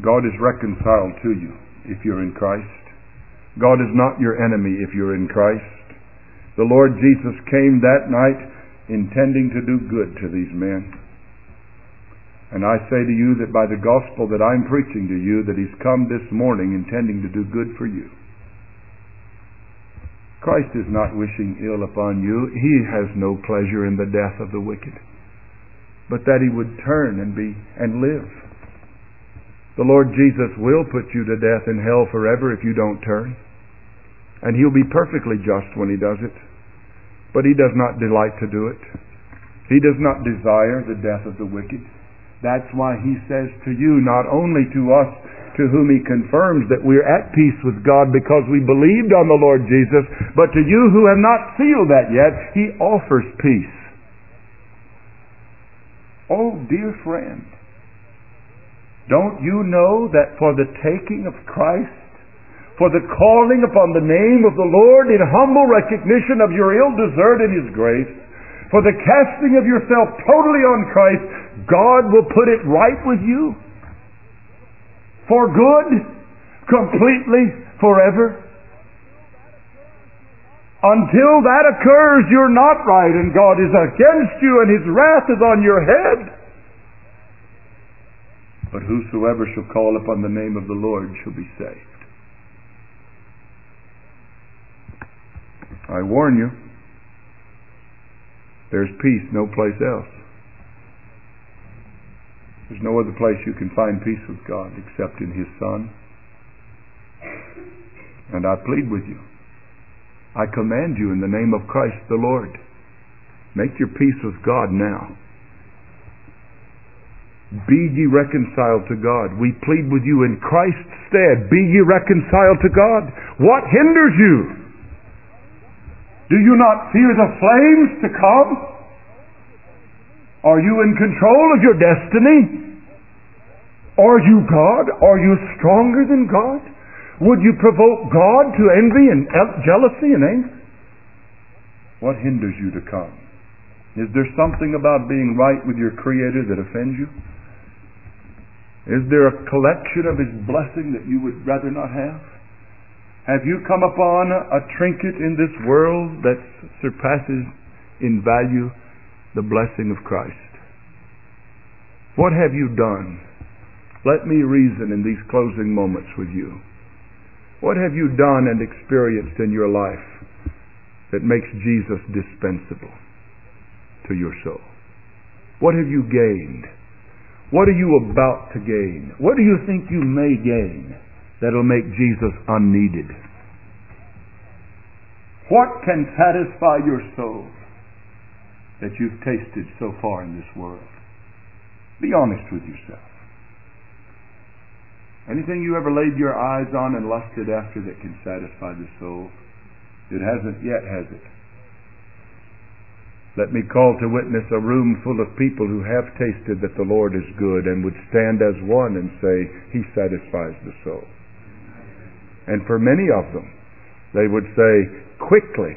God is reconciled to you if you're in Christ. God is not your enemy if you're in Christ. The Lord Jesus came that night intending to do good to these men. And I say to you that by the gospel that I'm preaching to you, that He's come this morning intending to do good for you. Christ is not wishing ill upon you. He has no pleasure in the death of the wicked, but that he would turn and be and live. The Lord Jesus will put you to death in hell forever if you don't turn. And he'll be perfectly just when he does it. But he does not delight to do it. He does not desire the death of the wicked. That's why he says to you, not only to us, to whom he confirms that we're at peace with God because we believed on the Lord Jesus, but to you who have not sealed that yet, he offers peace. Oh, dear friend, don't you know that for the taking of Christ, for the calling upon the name of the Lord in humble recognition of your ill desert in His grace, for the casting of yourself totally on Christ, God will put it right with you? for good, completely, forever. Until that occurs, you're not right, and God is against you, and His wrath is on your head. But whosoever shall call upon the name of the Lord shall be saved. I warn you, there's peace no place else. There's no other place you can find peace with God except in His Son. And I plead with you. I command you in the name of Christ the Lord. Make your peace with God now. Be ye reconciled to God. We plead with you in Christ's stead. Be ye reconciled to God. What hinders you? Do you not fear the flames to come? Are you in control of your destiny? Are you God? Are you stronger than God? Would you provoke God to envy and jealousy and anger? What hinders you to come? Is there something about being right with your Creator that offends you? Is there a collection of His blessing that you would rather not have? Have you come upon a trinket in this world that surpasses in value the blessing of Christ? What have you done? Let me reason in these closing moments with you. What have you done and experienced in your life that makes Jesus dispensable to your soul? What have you gained? What are you about to gain? What do you think you may gain that'll make Jesus unneeded? What can satisfy your soul that you've tasted so far in this world? Be honest with yourself. Anything you ever laid your eyes on and lusted after that can satisfy the soul? It hasn't yet, has it? Let me call to witness a room full of people who have tasted that the Lord is good and would stand as one and say, He satisfies the soul. And for many of them, they would say, quickly,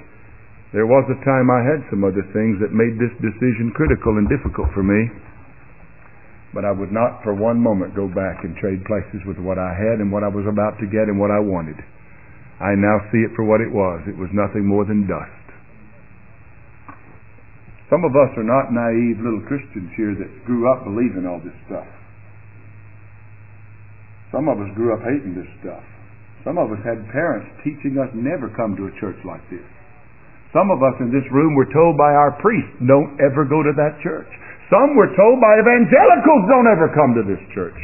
there was a time I had some other things that made this decision critical and difficult for me. But I would not for one moment go back and trade places with what I had and what I was about to get and what I wanted. I now see it for what it was. It was nothing more than dust. Some of us are not naive little Christians here that grew up believing all this stuff. Some of us grew up hating this stuff. Some of us had parents teaching us never come to a church like this. Some of us in this room were told by our priests, don't ever go to that church. Some were told by evangelicals, don't ever come to this church.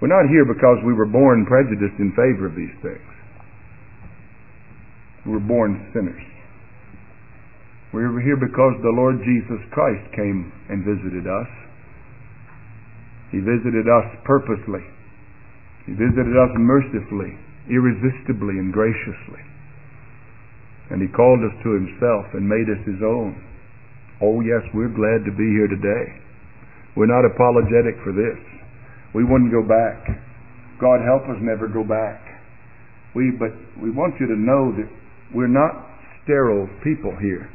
We're not here because we were born prejudiced in favor of these things. We were born sinners. We are here because the Lord Jesus Christ came and visited us. He visited us purposely. He visited us mercifully, irresistibly, and graciously. And He called us to Himself and made us His own. Oh, yes, we're glad to be here today. We're not apologetic for this. We wouldn't go back. God help us never go back. We, but we want you to know that we're not sterile people here.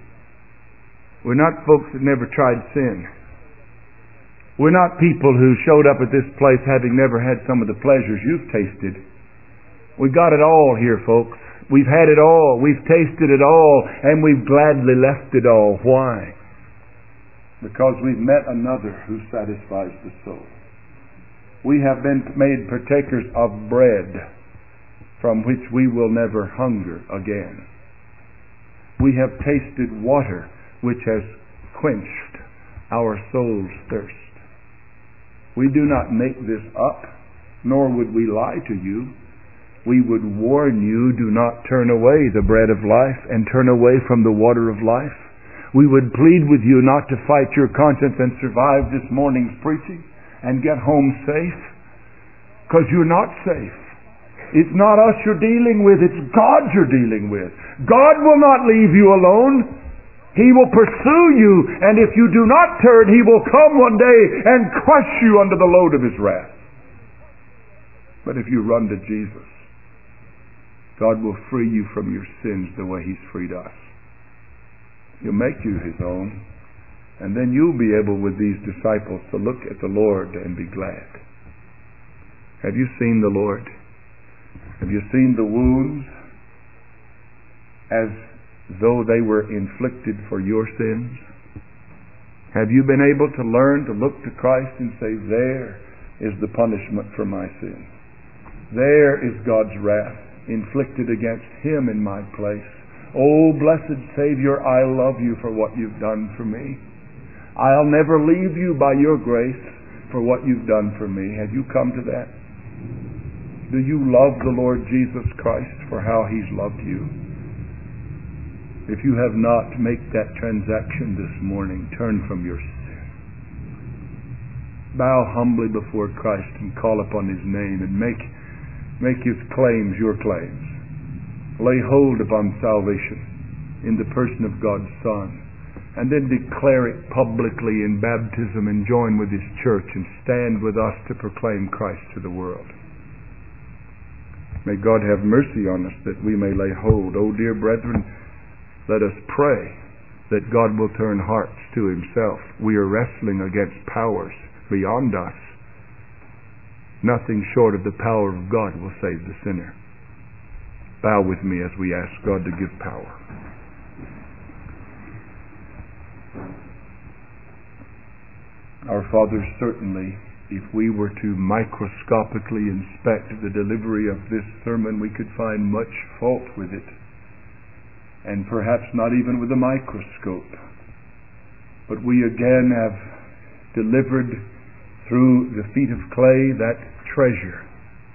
We're not folks that never tried sin. We're not people who showed up at this place having never had some of the pleasures you've tasted. We got it all here, folks. We've had it all. We've tasted it all. And we've gladly left it all. Why? Because we've met another who satisfies the soul. We have been made partakers of bread from which we will never hunger again. We have tasted water which has quenched our soul's thirst. We do not make this up, nor would we lie to you. We would warn you, do not turn away the bread of life and turn away from the water of life. We would plead with you not to fight your conscience and survive this morning's preaching and get home safe, because you're not safe. It's not us you're dealing with, it's God you're dealing with. God will not leave you alone. He will pursue you, and if you do not turn, He will come one day and crush you under the load of His wrath. But if you run to Jesus, God will free you from your sins the way He's freed us. He'll make you His own, and then you'll be able with these disciples to look at the Lord and be glad. Have you seen the Lord? Have you seen the wounds? as though they were inflicted for your sins? Have you been able to learn to look to Christ and say, There is the punishment for my sin. There is God's wrath inflicted against him in my place. Oh, blessed Savior, I love you for what you've done for me. I'll never leave you by your grace for what you've done for me. Have you come to that? Do you love the Lord Jesus Christ for how he's loved you? If you have not, make that transaction this morning. Turn from your sin. Bow humbly before Christ and call upon his name and make, make his claims your claims. Lay hold upon salvation in the person of God's Son and then declare it publicly in baptism and join with his church and stand with us to proclaim Christ to the world. May God have mercy on us that we may lay hold. Oh, dear brethren, let us pray that God will turn hearts to Himself. We are wrestling against powers beyond us. Nothing short of the power of God will save the sinner. Bow with me as we ask God to give power. Our Father, certainly if we were to microscopically inspect the delivery of this sermon, we could find much fault with it, and perhaps not even with a microscope. But we again have delivered through the feet of clay that treasure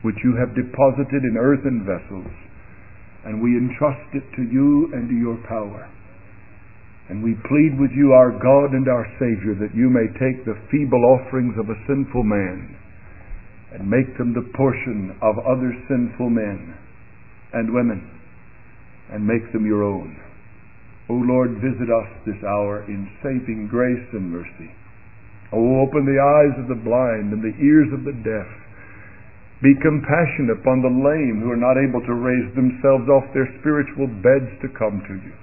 which you have deposited in earthen vessels, and we entrust it to you and to your power. And we plead with you, our God and our Savior, that you may take the feeble offerings of a sinful man and make them the portion of other sinful men and women and make them your own. O Lord, visit us this hour in saving grace and mercy. O open the eyes of the blind and the ears of the deaf. Be compassionate upon the lame who are not able to raise themselves off their spiritual beds to come to you.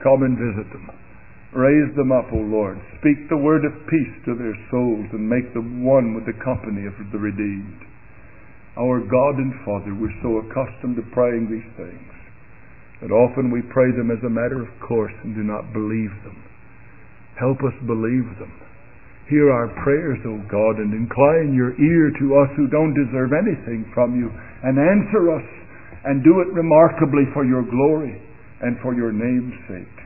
Come and visit them. Raise them up, O Lord. Speak the word of peace to their souls and make them one with the company of the redeemed. Our God and Father, we're so accustomed to praying these things that often we pray them as a matter of course and do not believe them. Help us believe them. Hear our prayers, O God, and incline your ear to us who don't deserve anything from you, and answer us, and do it remarkably for your glory and for your name's sake.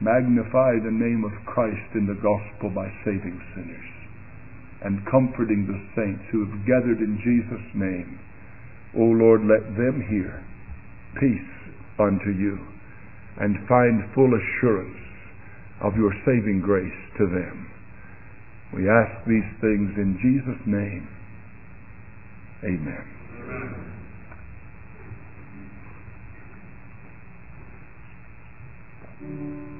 Magnify the name of Christ in the gospel by saving sinners and comforting the saints who have gathered in Jesus' name. O Lord, let them hear peace unto you and find full assurance of your saving grace to them. We ask these things in Jesus' name. Amen. Amen.